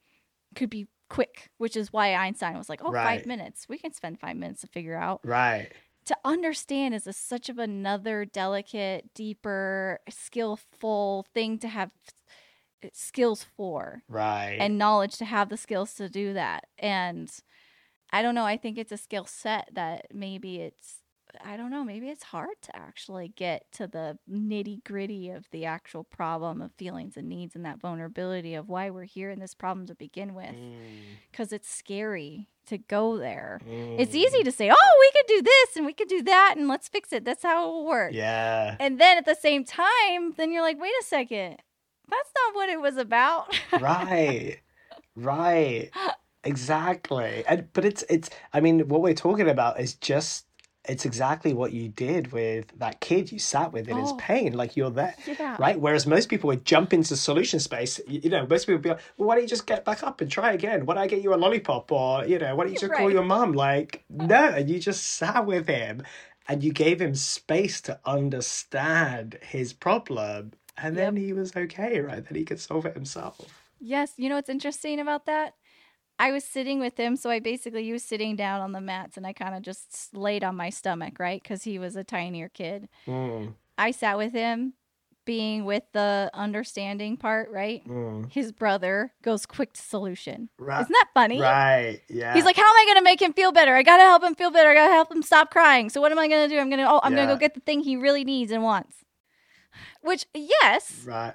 could be quick, which is why Einstein was like, oh, Right. five minutes. We can spend five minutes to figure out. Right. To understand is a, such of another delicate, deeper, skillful thing to have skills for Right. and knowledge to have the skills to do that. And I don't know, I think it's a skill set that maybe it's I don't know, maybe it's hard to actually get to the nitty gritty of the actual problem of feelings and needs and that vulnerability of why we're here in this problem to begin with. Mm, Because it's scary to go there. It's mm. easy to say, oh, we could do this and we could do that and let's fix it. That's how it will work. Yeah. And then at the same time, then you're like, wait a second, that's not what it was about. right right exactly and but it's it's i mean what we're talking about is just it's exactly what you did with that kid you sat with in his Oh. pain like you're there yeah. right? Whereas most people would jump into solution space you, you know most people would be like well why don't you just get back up and try again? Why don't i get you a lollipop or you know why don't you just call your mom? Like no and you just sat with him and you gave him space to understand his problem and then he was okay right? Then he could solve it himself. Yes, you know what's interesting about that? I was sitting with him, so I basically he was sitting down on the mats, and I kind of just laid on my stomach, right? Because he was a tinier kid. Mm, I sat with him, being with the understanding part, right? mm. His brother goes quick to solution. Right. Isn't that funny? Right. Yeah. He's like, "How am I gonna make him feel better? I gotta help him feel better. I gotta help him stop crying. So what am I gonna do? I'm gonna oh, I'm gonna go get the thing he really needs and wants." Which yes, right.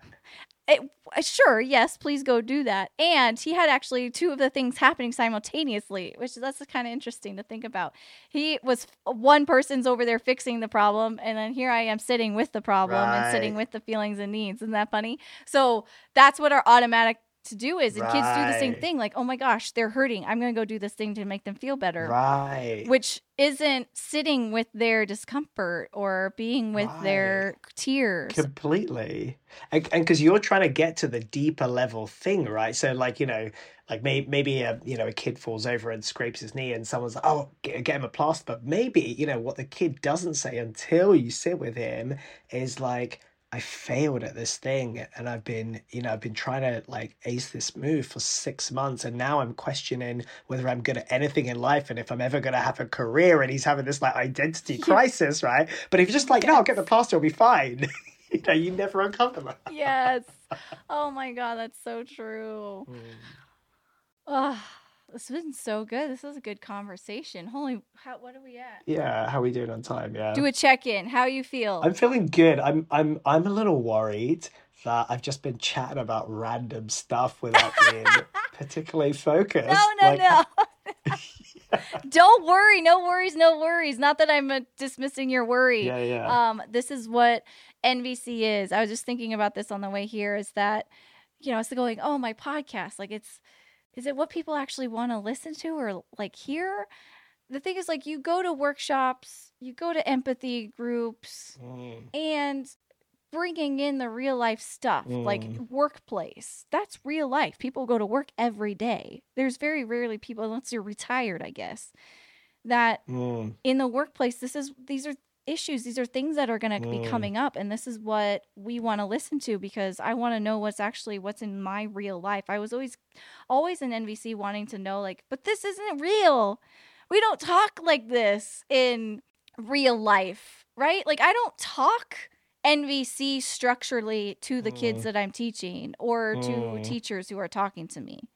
It, uh, sure, yes, please go do that. And he had actually two of the things happening simultaneously, which that's kind of interesting to think about. He was one person's over there fixing the problem, and then here I am sitting with the problem and sitting with the feelings and needs. Isn't that funny? So that's what our automatic to do is, and kids do the same thing. Like, oh my gosh, they're hurting. I'm gonna go do this thing to make them feel better. Right. Which isn't sitting with their discomfort or being with their tears. Completely. And because you're trying to get to the deeper level thing, right? So, like, you know, like may, maybe a you know a kid falls over and scrapes his knee, and someone's like, "Oh, get, get him a plaster." But maybe you know what the kid doesn't say until you sit with him is like, "I failed at this thing, and I've been you know I've been trying to like ace this move for six months, and now I'm questioning whether I'm good at anything in life, and if I'm ever going to have a career." And he's having this like identity crisis, right? But if you're just like, "No, I'll get the plaster, it'll be fine." you know, you never uncover that. yes. Oh my god, that's so true. Oh, this has been so good. This is a good conversation. Holy, how, what are we at? Yeah, how are we doing on time? Yeah. Do a check in. How you feel? I'm feeling good. I'm I'm I'm a little worried that I've just been chatting about random stuff without being particularly focused. no, no, Like, no. Don't worry. No worries. No worries. Not that I'm uh, dismissing your worry. Yeah, yeah. Um, this is what NVC is. I was just thinking about this on the way here. Is that you know, it's going, oh, my podcast. Like, it's is it what people actually want to listen to or like hear? The thing is, like, you go to workshops, you go to empathy groups, Mm, and bringing in the real life stuff like Mm. workplace that's real life people go to work every day there's very rarely people unless you're retired i guess that mm, in the workplace this is these are issues. These are things that are going to be coming up and this is what we want to listen to because i want to know what's actually what's in my real life. I was always always in nvc wanting to know like but this isn't real. We don't talk like this in real life right? Like i don't talk nvc structurally to the kids that i'm teaching or to teachers who are talking to me.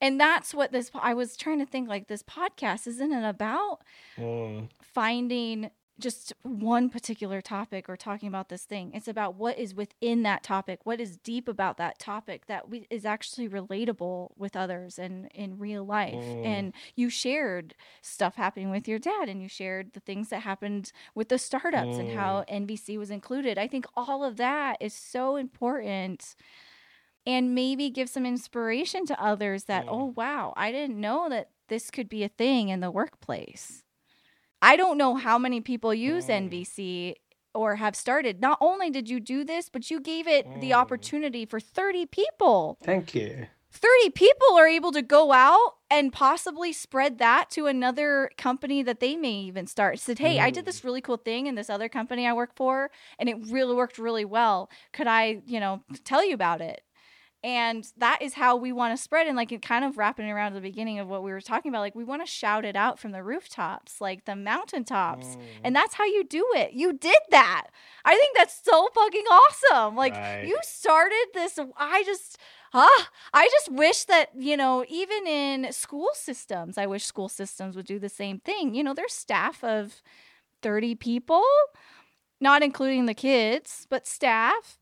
And that's what this I was trying to think like this podcast isn't it about Mm. finding just one particular topic or talking about this thing. It's about what is within that topic, what is deep about that topic that we, is actually relatable with others and in real life. Mm. And you shared stuff happening with your dad, and you shared the things that happened with the startups and how NVC was included. I think all of that is so important. And maybe give some inspiration to others that, Mm. oh, wow, I didn't know that this could be a thing in the workplace. I don't know how many people use Mm. NVC or have started. Not only did you do this, but you gave it the Mm. opportunity for 30 people. Thank you. 30 people are able to go out and possibly spread that to another company that they may even start. Said, hey, I did Mm. this really cool thing in this other company I work for, and it really worked really well. Could I, you know, tell you about it? And that is how we want to spread. And like it kind of wrapping around the beginning of what we were talking about, like we want to shout it out from the rooftops, like the mountaintops. Mm. And that's how you do it. You did that. I think that's so fucking awesome. Like Right. you started this. I just, ah, I just wish that, you know, even in school systems, I wish school systems would do the same thing. You know, there's staff of 30 people, not including the kids, but staff.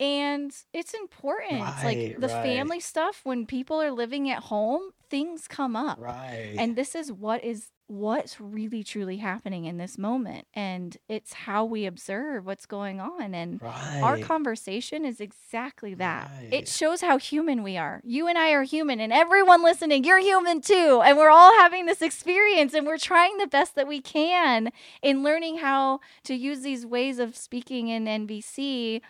And it's important. like the right. family stuff, when people are living at home, things come up Right. and this is what is what's really truly happening in this moment and it's how we observe what's going on and right. our conversation is exactly that Right. it shows how human we are you and i are human and everyone listening you're human too and we're all having this experience and we're trying the best that we can in learning how to use these ways of speaking in nvc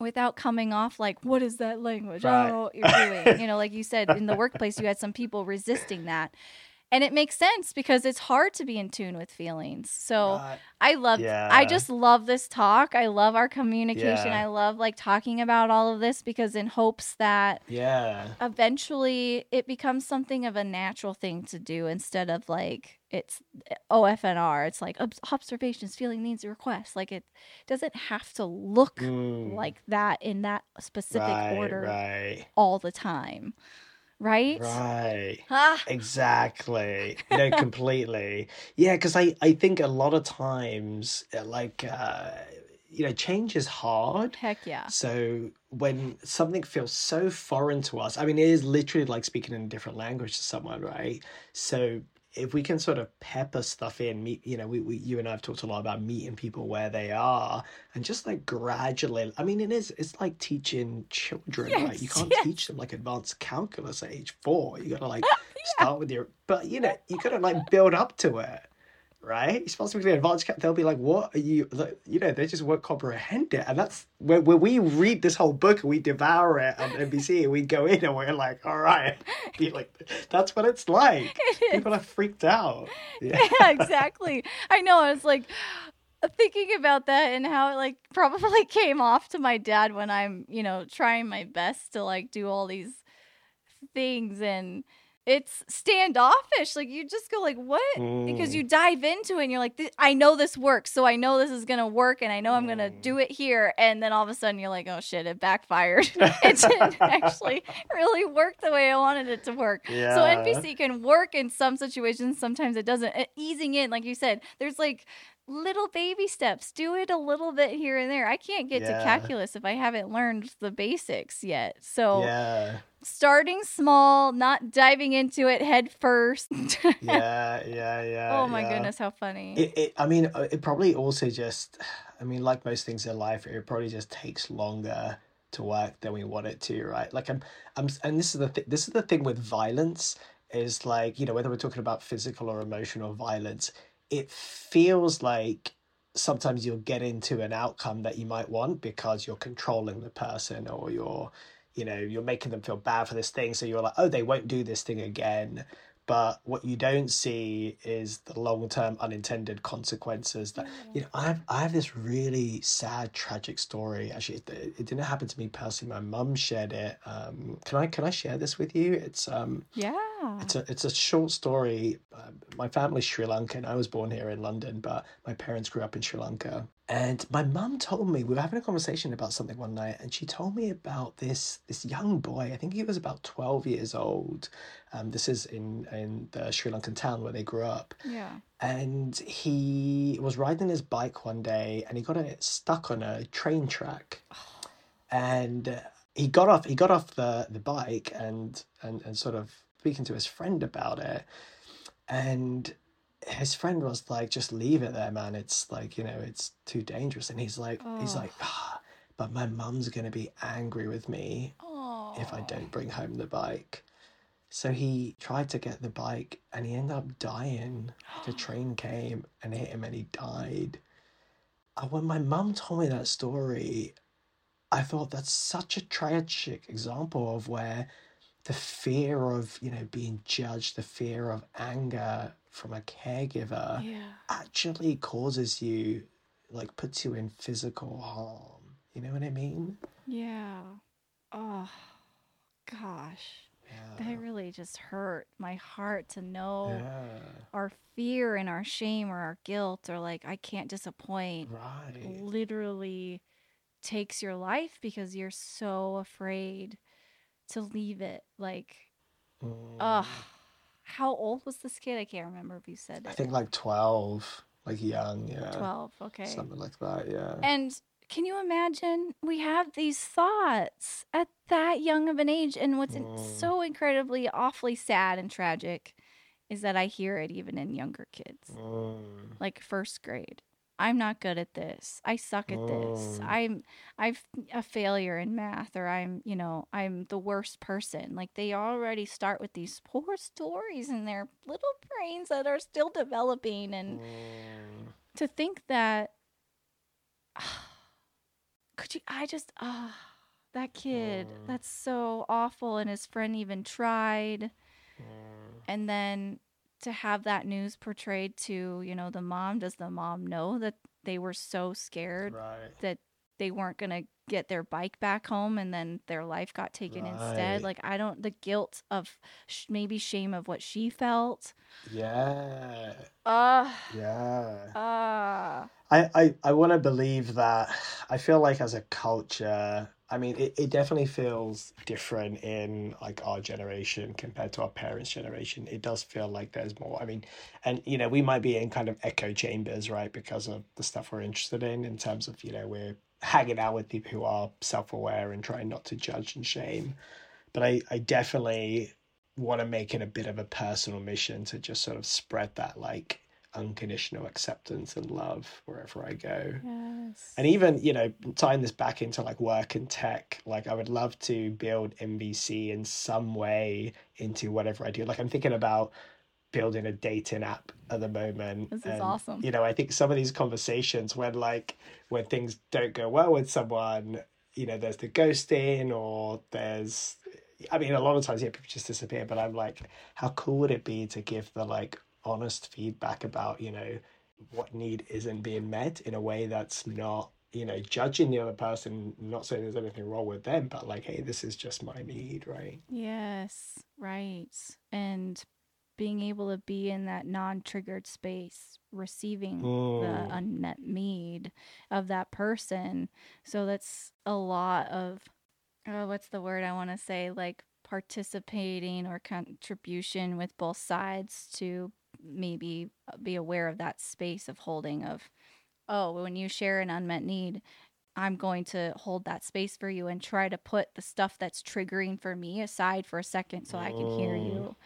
without coming off like what is that language i Right. don't know what you're doing you know like you said in the workplace you had some people resisting that and it makes sense because it's hard to be in tune with feelings so Right. I love I just love this talk. I love our communication. Yeah. I love like talking about all of this because in hopes that Yeah. eventually it becomes something of a natural thing to do instead of like it's OFNR. It's like obs- observations, feeling needs, requests. Like it doesn't have to look Mm. like that in that specific right, order Right. all the time. Right? Right. Ah, Exactly. No, completely. Yeah, because I, I think a lot of times, uh, like, uh, you know, change is hard. heck yeah. So when something feels so foreign to us, I mean, it is literally like speaking in a different language to someone, right? So if we can sort of pepper stuff in, meet, you know, we, we you and I have talked a lot about meeting people where they are, and just like gradually. I mean, it is it's like teaching children, right? You can't yes. teach them like advanced calculus at age four. You gotta like start with your, but you know, you gotta like build up to it right? You're supposed to be advanced cap. They'll be like, "What are you?" Like, you know, they just won't comprehend it, and that's when when we read this whole book and we devour it on NVC, and we go in and we're like, "All right," be like, "That's what it's like." People are freaked out. Yeah, yeah, exactly. I know. I was like thinking about that and how it like probably came off to my dad when I'm, you know, trying my best to like do all these things and it's standoffish. Like you just go like, "What?" Because Mm. you dive into it and you're like, "I know this works, so I know this is gonna work, and I know I'm gonna Mm. do it here." And then all of a sudden, you're like, "Oh shit, it backfired. it didn't actually really work the way I wanted it to work." So NVC can work in some situations, sometimes it doesn't. Easing in, like you said, there's like little baby steps. Do it a little bit here and there. I can't get Yeah. to calculus if I haven't learned the basics yet. So yeah, starting small, not diving into it head first. yeah, yeah, yeah. oh my yeah. goodness, how funny. It, it, I mean, uh, it probably also just, I mean, like most things in life, it probably just takes longer to work than we want it to, right? Like I'm, I'm, and this is the. This is the thing with violence is like you know whether we're talking about physical or emotional violence, it feels like sometimes you'll get into an outcome that you might want because you're controlling the person or you're you know you're making them feel bad for this thing so you're like oh they won't do this thing again but what you don't see is the long-term unintended consequences that you know i have i have this really sad tragic story actually it, it didn't happen to me personally my mum shared it um can i can i share this with you it's um yeah. it's a it's a short story. Uh, my family's Sri Lankan. I was born here in London, but my parents grew up in Sri Lanka. And my mum told me we were having a conversation about something one night, and she told me about this this young boy. I think he was about twelve years old. Um, this is in in the Sri Lankan town where they grew up. Yeah. And he was riding his bike one day, and he got it stuck on a train track. And he got off. He got off the the bike and and and sort of speaking to his friend about it, and his friend was like, "Just leave it there, man. It's like you know, it's too dangerous." And he's like, he's Oh. like, ah, "But my mum's gonna be angry with me Oh. if I don't bring home the bike." So he tried to get the bike, and he ended up dying. The train came and hit him, and he died. And when my mum told me that story, I thought that's such a tragic example of where the fear of you know being judged, the fear of anger from a caregiver Yeah. actually causes you like puts you in physical harm. You know what I mean? Yeah. Oh, gosh. Yeah. That really just hurt my heart to know Yeah. our fear and our shame or our guilt or like, I can't disappoint Right. literally takes your life because you're so afraid to leave it. Like, Mm. ugh. How old was this kid? I can't remember if you said I it. think like 12, like young, yeah. 12. Okay. Something like that, yeah. And can you imagine? We have these thoughts at that young of an age. And what's Mm. so incredibly, awfully sad and tragic is that I hear it even in younger kids, Mm. like first grade. I'm not good at this. I suck at this. Mm. I'm I'm a failure in math or I'm, you know, I'm the worst person. Like they already start with these poor stories in their little brains that are still developing and Mm. to think that could you i just ah that kid Mm. that's so awful and his friend even tried Mm. and then to have that news portrayed to you know the mom? Does the mom know that they were so scared Right. that they weren't going to get their bike back home and then their life got taken instead? Like i don't the guilt of sh- maybe shame of what she felt. Yeah. uh Yeah. uh I, I, I want to believe that. I feel like as a culture, I mean, it, it definitely feels different in like our generation compared to our parents' generation. It does feel like there's more. I mean, and you know, we might be in kind of echo chambers, right? Because of the stuff we're interested in, in terms of, you know, we're hanging out with people who are self aware and trying not to judge and shame. But I, I definitely want to make it a bit of a personal mission to just sort of spread that like unconditional acceptance and love wherever I go. yes And even, you know, tying this back into like work and tech, like I would love to build NVC in some way into whatever I do. Like I'm thinking about building a dating app at the moment. This is and, awesome. You know, I think some of these conversations when like when things don't go well with someone, you know, there's the ghosting or there's I mean a lot of times yeah, people just disappear, but I'm like, how cool would it be to give the like honest feedback about, you know, what need isn't being met in a way that's not you know judging the other person not saying there's anything wrong with them but like hey this is just my need right Yes, right. And being able to be in that non triggered space, receiving the Mm. unmet need of that person. So that's a lot of, oh, what's the word I want to say? Like participating or contribution with both sides to maybe uh, be aware of that space of holding of, oh, when you share an unmet need, I'm going to hold that space for you and try to put the stuff that's triggering for me aside for a second so I can hear you.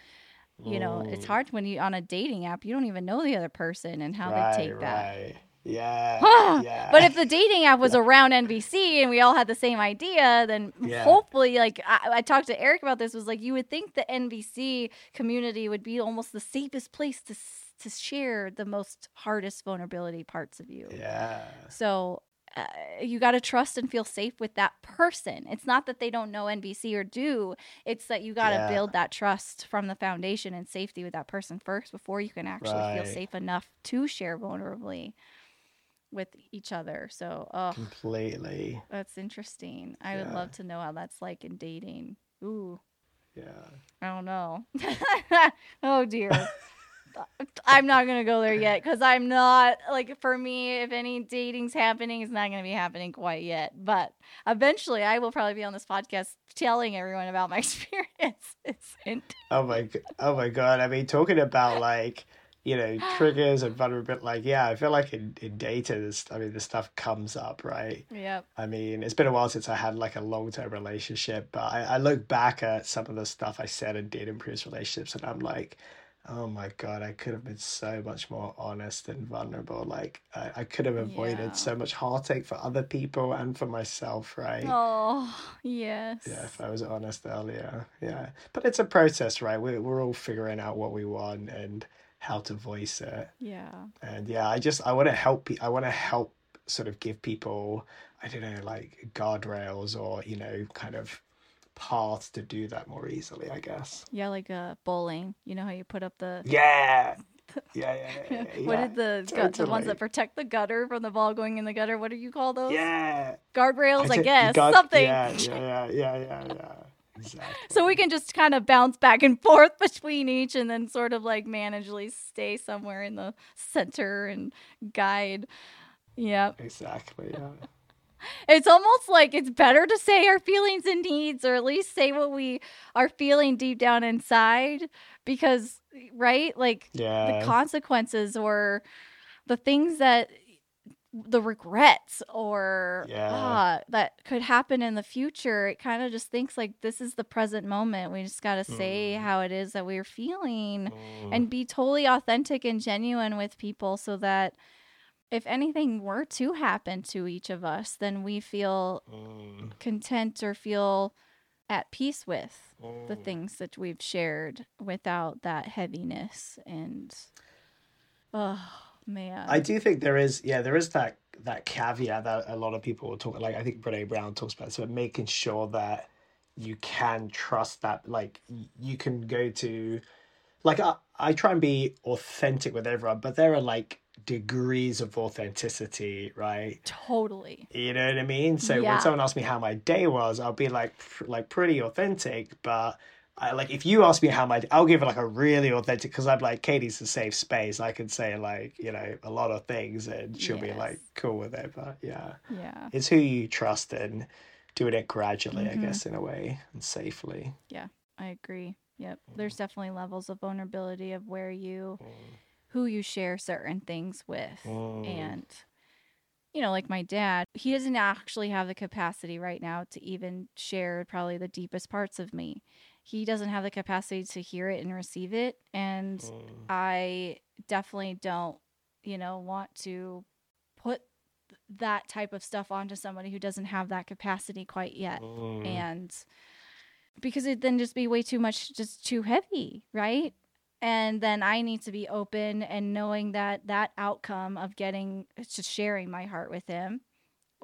You know, it's hard when you on a dating app, you don't even know the other person and how right, they take that. right. Yeah yeah But if the dating app was around NVC and we all had the same idea, then Yeah. hopefully, like I, I talked to Eric about this, was like you would think the NVC community would be almost the safest place to to share the most hardest vulnerability parts of you. yeah So uh, you got to trust and feel safe with that person. It's not that they don't know NVC or do. It's that you got to Yeah. build that trust from the foundation and safety with that person first before you can actually feel safe enough to share vulnerably with each other. So, oh, completely that's interesting. I would love to know how that's like in dating. Ooh, yeah I don't know. oh dear. I'm not gonna go there yet because I'm not like for me. If any dating's happening, it's not gonna be happening quite yet. But eventually, I will probably be on this podcast telling everyone about my experiences. Oh my, oh my god! I mean, talking about like you know triggers and vulnerability. Like, yeah, I feel like in in data, this I mean, this stuff comes up, right? yeah I mean, it's been a while since I had like a long term relationship, but I, I look back at some of the stuff I said and did in previous relationships, and I'm like, oh my God, I could have been so much more honest and vulnerable. Like, I, I could have avoided Yeah. so much heartache for other people and for myself, right? oh yes, Yeah, if I was honest earlier. Yeah. But it's a process, right? We're, we're all figuring out what we want and how to voice it yeah, and yeah i just i want to help pe- i want to help sort of give people i don't know like guardrails or you know kind of paths to do that more easily i guess yeah. Like uh, bowling. You know how you put up the yeah yeah yeah yeah, yeah, what did the gu- the ones that protect the gutter from the ball going in the gutter? What do you call those? yeah Guardrails, I, ju- guess. Something. yeah yeah yeah yeah yeah exactly So we can just kind of bounce back and forth between each and then sort of like managely stay somewhere in the center and guide. Yeah. exactly yeah It's almost like it's better to say our feelings and needs or at least say what we are feeling deep down inside because right? Like yeah the consequences or the things that the regrets or Yeah. ah, that could happen in the future it kind of just thinks like this is the present moment we just got to say Mm. how it is that we're feeling Mm, and be totally authentic and genuine with people so that if anything were to happen to each of us then we feel mm, content or feel at peace with the mm. things that we've shared without that heaviness and oh man I do think there is, yeah, there is that that caveat that a lot of people will talk like I think Brene Brown talks about, so making sure that you can trust that, like you can go to, like I, I try and be authentic with everyone, but there are like degrees of authenticity, right? totally You know what I mean? So Yeah. when someone asks me how my day was, I'll be like, pr- like pretty authentic, but. I, like if you ask me how my I'll give it like a really authentic because I'm like Katie's a safe space. I can say like you know a lot of things and she'll be like cool with it. But yeah, yeah it's who you trust and doing it gradually, Mhm. I guess, in a way and safely. Yeah, I agree yep there's definitely levels of vulnerability of where you who you share certain things with Mm. and you know like my dad he doesn't actually have the capacity right now to even share probably the deepest parts of me he doesn't have the capacity to hear it and receive it and Mm. I definitely don't, you know, want to put that type of stuff onto somebody who doesn't have that capacity quite yet. Mm. And because it then just be way too much, just too heavy, right? And then I need to be open and knowing that that outcome of getting just sharing my heart with him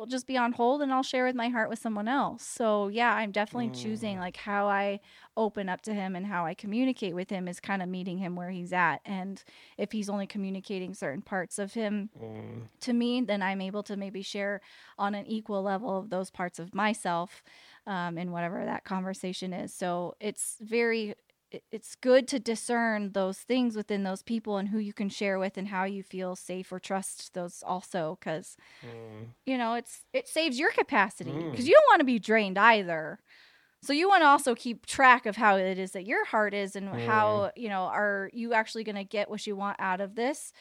will just be on hold and I'll share with my heart with someone else. So, yeah, I'm definitely choosing Mm. like how I open up to him and how I communicate with him is kind of meeting him where he's at. And if he's only communicating certain parts of him Mm. to me, then I'm able to maybe share on an equal level of those parts of myself um, in whatever that conversation is. So it's very, it's good to discern those things within those people and who you can share with and how you feel safe or trust those also because Mm. you know it's it saves your capacity because Mm. you don't want to be drained either so you want to also keep track of how it is that your heart is and how you know are you actually going to get what you want out of this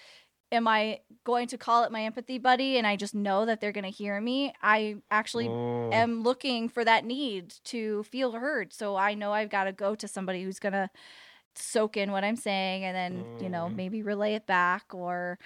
am i going to call it my empathy buddy and i just know that they're going to hear me i actually Mm. am looking for that need to feel heard so i know i've got to go to somebody who's going to soak in what i'm saying and then you know Mm. maybe relay it back or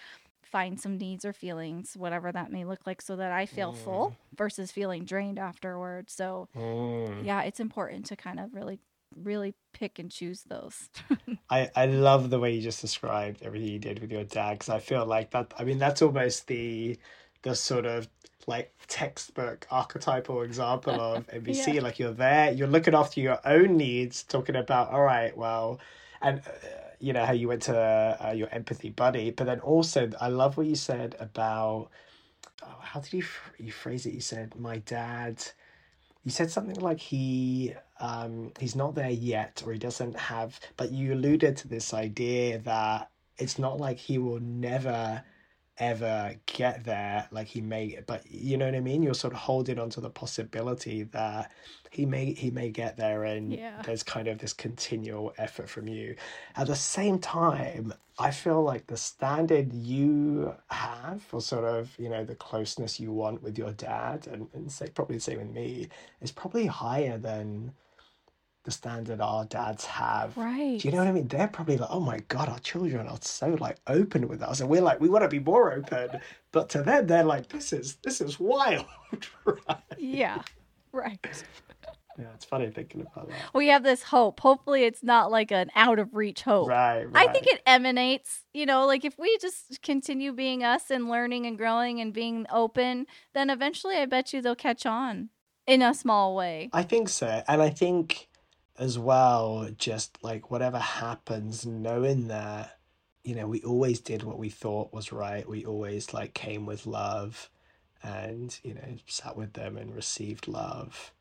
find some needs or feelings whatever that may look like so that i feel full versus feeling drained afterwards so Mm. yeah it's important to kind of really really pick and choose those. I, I love the way you just described everything you did with your dad because I feel like that I mean that's almost the the sort of like textbook archetypal example of NVC like you're there you're looking after your own needs talking about all right well and uh, you know how you went to uh, your empathy buddy but then also I love what you said about oh, how did you you phrase it? You said my dad you said something like he um he's not there yet or he doesn't have but you alluded to this idea that it's not like he will never ever get there like he may but you know what i mean you're sort of holding on to the possibility that he may he may get there and Yeah. there's kind of this continual effort from you at the same time i feel like the standard you have for sort of you know the closeness you want with your dad and, and say probably the same with me is probably higher than the standard our dads have Right. do you know what I mean? They're probably like, oh my God, our children are so like open with us. And we're like, we want to be more open. But to them, they're like, this is this is wild. right? Yeah. Right. Yeah, it's funny thinking about that. We have this hope. Hopefully, it's not like an out of reach hope. Right, I think it emanates, you know, like if we just continue being us and learning and growing and being open, then eventually I bet you they'll catch on in a small way. I think so. And I think as well, just like whatever happens, knowing that, you know, we always did what we thought was right. We always like came with love and, you know, sat with them and received love.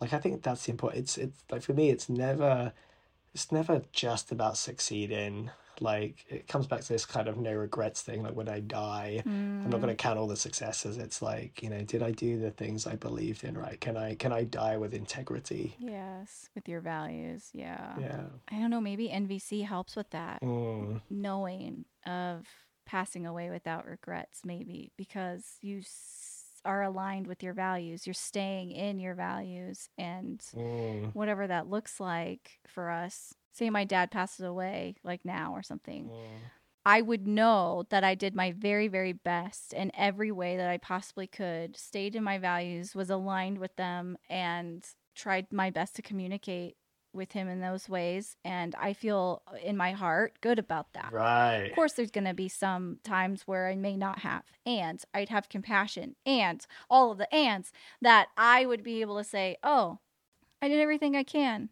Like I think that's important it's it's like for me it's never it's never just about succeeding. Like it comes back to this kind of no regrets thing, like when I die, I'm not Mm, going to count all the successes. It's like, you know, did I do the things I believed in right? Can I can I die with integrity? yes, with your values. Yeah. Yeah. I don't know. Maybe NVC helps with that. Mm, knowing of passing away without regrets maybe because you s- are aligned with your values you're staying in your values and mm, whatever that looks like for us say my dad passes away like now or something mm. I would know that I did my very, very best in every way that I possibly could, stayed in my values, was aligned with them, and tried my best to communicate with him in those ways. And I feel uh, in my heart good about that. Right. Of course, there's going to be some times where I may not have, and I'd have compassion, and all of the ands that I would be able to say, oh, I did everything I can.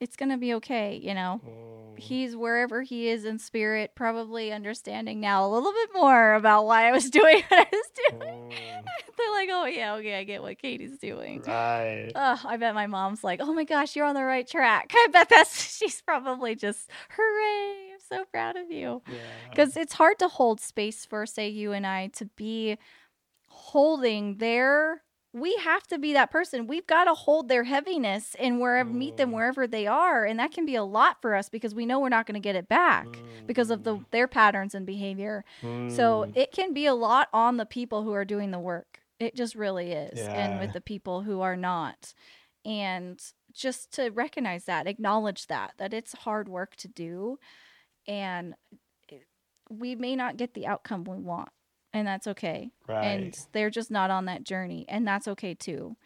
It's going to be okay, you know? Mm, he's wherever he is in spirit, probably understanding now a little bit more about why I was doing what I was doing. mm, They're like, oh, yeah, okay, I get what Katie's doing. right. Ugh, I bet my mom's like, oh my gosh, you're on the right track. I bet that's, she's probably just, hooray, I'm so proud of you. Yeah. Because it's hard to hold space for, say, you and I to be holding their. We have to be that person. We've got to hold their heaviness and wherever meet them Mm. wherever they are, and that can be a lot for us because we know we're not going to get it back because of the their patterns and behavior. So Mm, it can be a lot on the people who are doing the work. It just really is, and with the people who are not, and just to recognize that, acknowledge that that it's hard work to do, and we may not get the outcome we want, and that's okay. Right. and they're just not on that journey and that's okay too.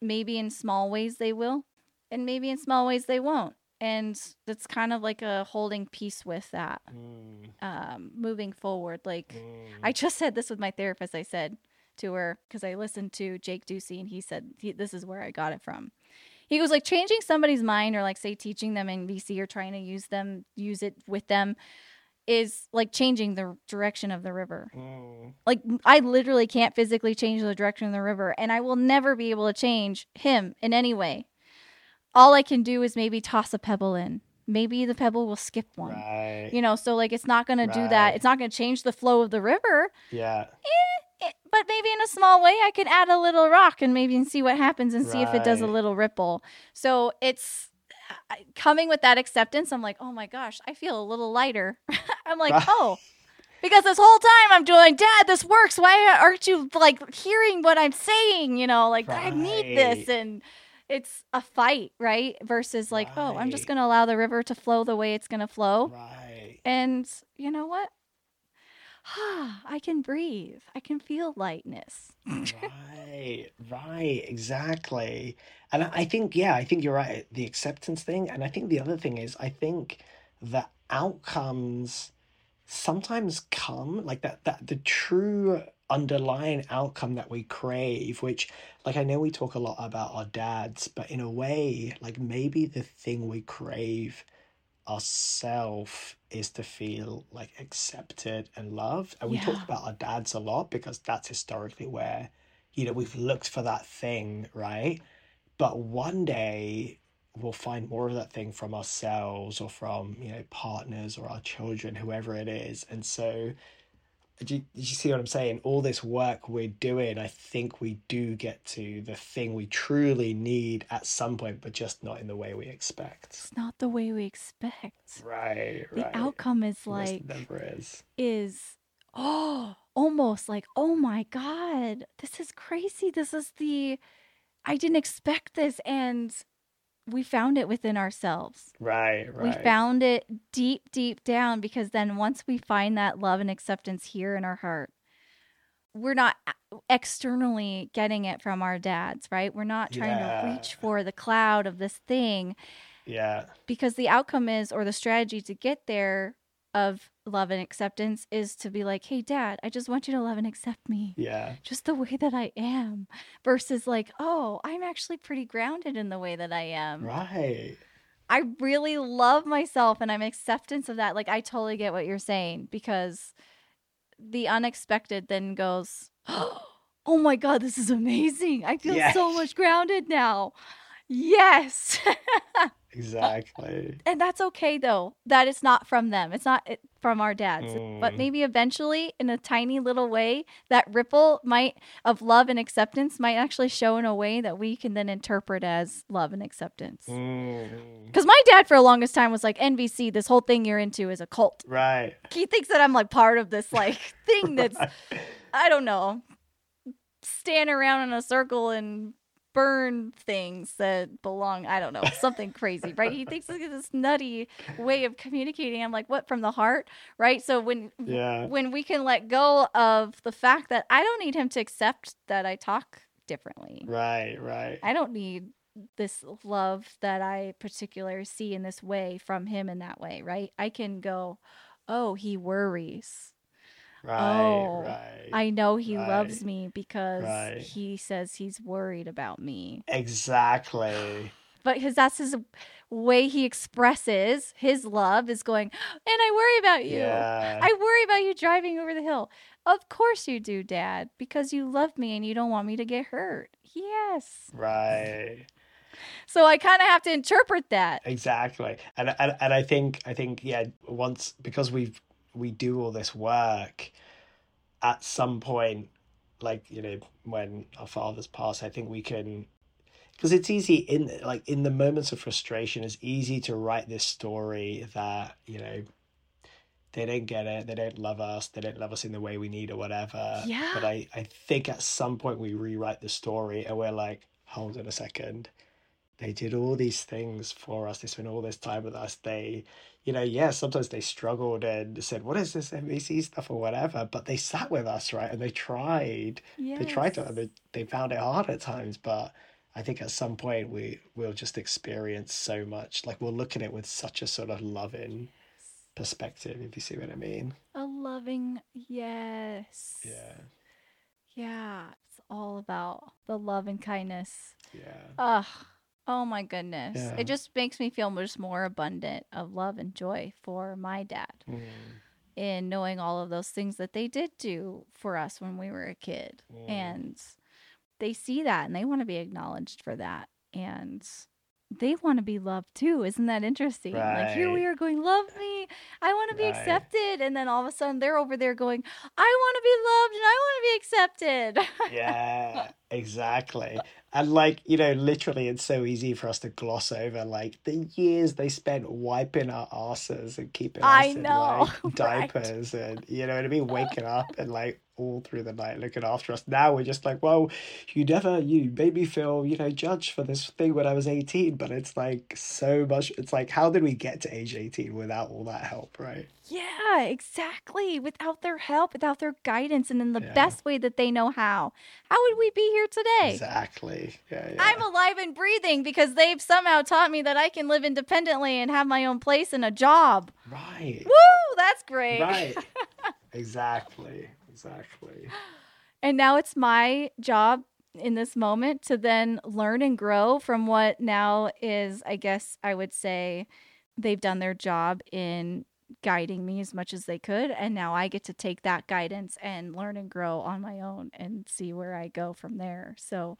Maybe in small ways they will and maybe in small ways they won't and it's kind of like a holding peace with that Mm, um, moving forward. Like mm, i just said this with my therapist i said to her because i listened to jake ducey and he said he, this is where i got it from. He goes like changing somebody's mind or like say teaching them NVC or trying to use them use it with them is like changing the direction of the river mm, like I literally can't physically change the direction of the river and I will never be able to change him in any way. All I can do is maybe toss a pebble in. Maybe the pebble will skip one. right. You know, so like it's not going to do that. It's not going to change the flow of the river. Yeah. It, but maybe in a small way I could add a little rock and maybe see what happens and see if it does a little ripple. So it's coming with that acceptance. I'm like, "Oh my gosh, I feel a little lighter." I'm like, "Oh, because this whole time I'm doing, Dad, this works. Why aren't you like hearing what I'm saying? You know, like I need this. And it's a fight, right? Versus like, oh, I'm just going to allow the river to flow the way it's going to flow. Right. And you know what? I can breathe. I can feel lightness. Right, right, exactly. And I think, yeah, I think you're right, the acceptance thing. And I think the other thing is, I think the outcomes sometimes come like that, that the true underlying outcome that we crave, which, like, I know we talk a lot about our dads, but in a way, like, maybe the thing we crave ourself is to feel like accepted and loved. And we Yeah. talk about our dads a lot because that's historically where, you know, we've looked for that thing, right? But one day we'll find more of that thing from ourselves or from you know partners or our children whoever it is and so do you, do you see what i'm saying? All this work we're doing i think we do get to the thing we truly need at some point but just not in the way we expect. It's not the way we expect. right right. The outcome is like never is. is oh almost like oh my god this is crazy. This is the i didn't expect this. And we found it within ourselves. Right right. we found it deep deep down because then once we find that love and acceptance here in our heart we're not externally getting it from our dads right? We're not trying Yeah. to reach for the cloud of this thing yeah. because the outcome is or the strategy to get there of love and acceptance is to be like hey dad i just want you to love and accept me. Yeah. Just the way that i am versus like oh i'm actually pretty grounded in the way that i am. Right. I really love myself and i'm acceptance of that. Like i totally get what you're saying because the unexpected then goes oh my god this is amazing. I feel so much grounded now. Yes exactly. And that's okay though that it's not from them. It's not it- from our dads. But Mm. maybe eventually in a tiny little way that ripple might of love and acceptance might actually show in a way that we can then interpret as love and acceptance. Mm. because my dad for the longest time was like nvc this whole thing you're into is a cult. Right. He thinks that i'm like part of this like thing that's i don't know stand around in a circle and burn things that belong i don't know something crazy right? He thinks it's this nutty way of communicating. I'm like what from the heart? Right? So when yeah. when we can let go of the fact that i don't need him to accept that i talk differently. Right right. I don't need this love that i particularly see in this way from him in that way right? I can go oh he worries right oh, right I know he Right. loves me because Right. he says he's worried about me. exactly But his that's his way he expresses his love is going, and I worry about you. yeah I worry about you driving over the hill. Of course you do, Dad, because you love me and you don't want me to get hurt. Yes. right So I kind of have to interpret that. exactly and, and and i think i think yeah once because we've we do all this work at some point like you know when our fathers pass i think we can because it's easy in like in the moments of frustration it's easy to write this story that you know they don't get it they don't love us they don't love us in the way we need or whatever Yeah. but i i think at some point we rewrite the story and we're like hold on a second they did all these things for us they spent all this time with us they you know yeah sometimes they struggled and said what is this NVC stuff or whatever but they sat with us right and they tried Yes. they tried to they, they found it hard at times but i think at some point we will just experience so much like we'll look at it with such a sort of loving perspective if you see what i mean A loving yes. yeah Yeah. It's all about the love and kindness. yeah Ugh. Oh my goodness. Yeah. It just makes me feel just more abundant of love and joy for my dad Mm, in knowing all of those things that they did do for us when we were a kid. Mm. And they see that and they want to be acknowledged for that. And they want to be loved too. Isn't that interesting? Like here we are going, love me. I want to be Right. accepted. And then all of a sudden they're over there going, I want to be loved and I want to be accepted. yeah exactly and like you know literally it's so easy for us to gloss over like the years they spent wiping our asses and keeping us I in know, like right. diapers and you know what i mean waking up and like all through the night looking after us now we're just like well you never you made me feel you know judged for this thing when i was 18 but it's like so much it's like how did we get to age 18 without all that help right Yeah, exactly. Without their help, without their guidance, and in the Yeah. best way that they know how, how would we be here today? exactly yeah, yeah. I'm alive and breathing because they've somehow taught me that I can live independently and have my own place and a job. right Woo, that's great. right exactly exactly And now it's my job in this moment to then learn and grow from what now is, I guess I would say, they've done their job in guiding me as much as they could. And now I get to take that guidance and learn and grow on my own and see where I go from there. So,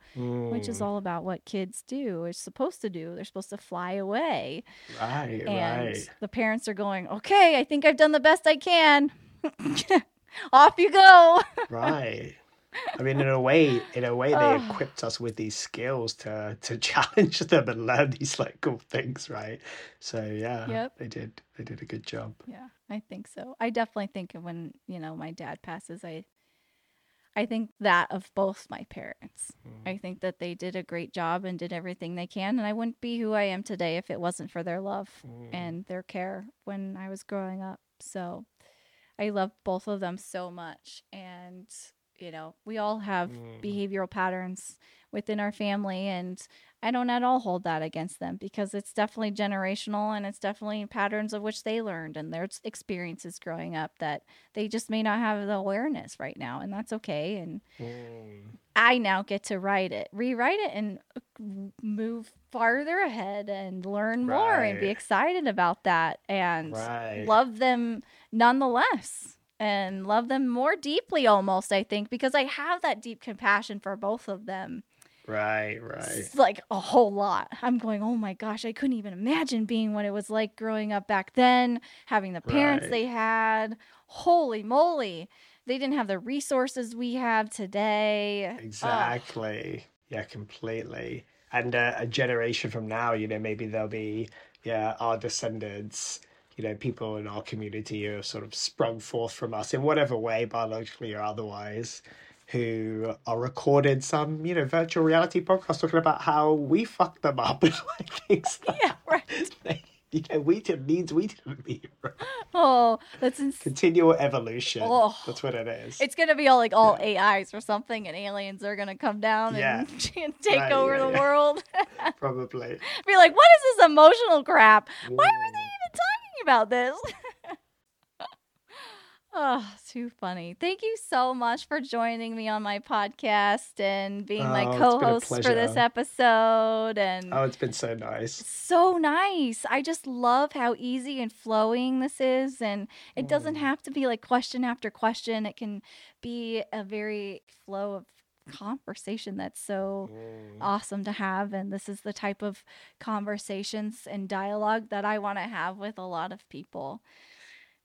which is Mm, all about what kids do, is supposed to do. They're supposed to fly away. right, And right, the parents are going, okay, I think I've done the best I can. Off you go. right. I mean, in a way, in a way, they Ugh. equipped us with these skills to to challenge them and learn these like cool things, right? So yeah, Yep. they did. They did a good job. Yeah, I think so. I definitely think when, you know, my dad passes, I I think that of both my parents. Mm. I think that they did a great job and did everything they can and I wouldn't be who I am today if it wasn't for their love Mm. and their care when I was growing up. So I love both of them so much and you know, we all have Mm. behavioral patterns within our family and I don't at all hold that against them because it's definitely generational and it's definitely patterns of which they learned and their experiences growing up that they just may not have the awareness right now and that's okay and Mm. I now get to write it, rewrite it and uh, move farther ahead and learn more and be excited about that and Right. love them nonetheless and love them more deeply almost I think because I have that deep compassion for both of them. Right, right. It's like a whole lot. I'm going, "Oh my gosh, I couldn't even imagine being what it was like growing up back then, having the parents Right. they had. Holy moly. They didn't have the resources we have today. Exactly. Yeah, completely. And uh, a generation from now, you know, maybe there'll be, yeah, our descendants, you know, people in our community who have sort of sprung forth from us in whatever way, biologically or otherwise, who are recorded some, you know, virtual reality podcast talking about how we fucked them up and like things that Yeah, right. you know, we didn't needs we didn't need. Right? Oh, that's ins- Continual evolution. Oh. That's what it is. It's gonna be all like all AIs or something, and aliens are gonna come down Yeah. and take Right, over yeah, the yeah. world. Probably. be like, what is this emotional crap? Why were Mm. they about this? oh, too funny. Thank you so much for joining me on my podcast and being my Oh, been a co-host for this episode. And Oh, it's been so nice. so nice. I just love how easy and flowing this is. And it doesn't Mm. have to be like question after question. It can be a very flow of conversation that's so Mm. awesome to have. And this is the type of conversations and dialogue that I want to have with a lot of people.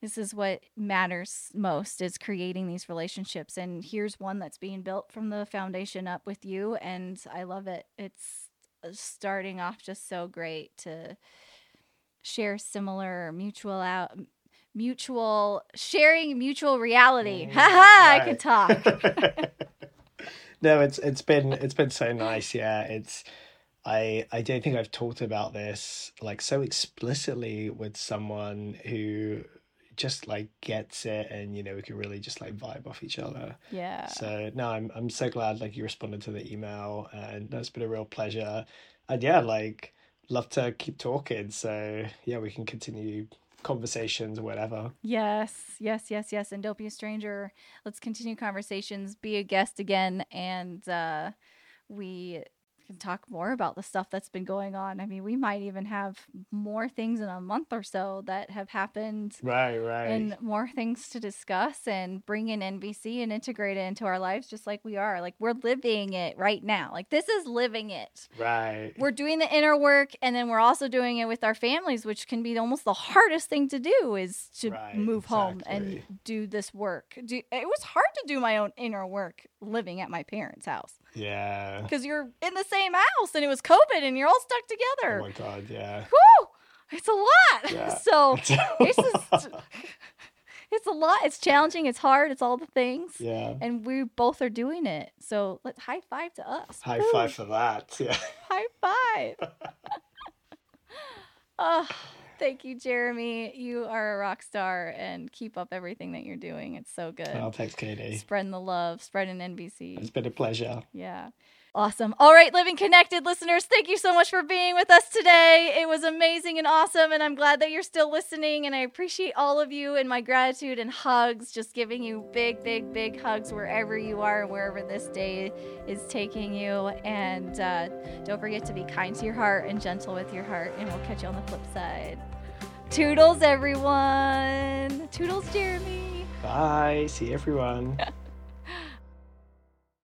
This is what matters most is creating these relationships. And here's one that's being built from the foundation up with you. And I love it. It's uh, starting off just so great to share similar mutual out mutual sharing mutual reality. Mm, Haha, I can talk. no, it's it's been it's been so nice. Yeah, it's I I don't think I've talked about this like so explicitly with someone who just like gets it and you know we can really just like vibe off each other. Yeah. So no, I'm I'm so glad like you responded to the email and that's been a real pleasure. And yeah, like love to keep talking. So yeah, we can continue conversations, whatever. Yes, yes, yes, yes. And don't be a stranger. Let's continue conversations. Be a guest again, and uh, we can talk more about the stuff that's been going on. I mean, we might even have more things in a month or so that have happened. Right, right. And more things to discuss and bring in NVC and integrate it into our lives just like we are. Like we're living it right now. Like this is living it right. we're doing the inner work and then we're also doing it with our families which can be almost the hardest thing to do is to Right, move home and do this work do, it was hard to do my own inner work living at my parents house Yeah. because you're in the same house and it was covid and you're all stuck together. Oh my god, yeah. Whew, it's a lot Yeah. so it's just it's a lot it's challenging it's hard it's all the things yeah. and we both are doing it so let's high five to us High Woo. five for that. Yeah. High five. oh, thank you, Jeremy. You are a rock star and keep up everything that you're doing. It's so good. Oh, thanks, Katie. Spreading the love, spreading NVC. It's been a pleasure. Yeah. Awesome. All right, Living Connected listeners, thank you so much for being with us today. It was amazing and awesome, and I'm glad that you're still listening. And I appreciate all of you and my gratitude and hugs, just giving you big, big, big hugs wherever you are and wherever this day is taking you. And uh, don't forget to be kind to your heart and gentle with your heart, and we'll catch you on the flip side. Toodles, everyone. Toodles, Jeremy. Bye. See everyone.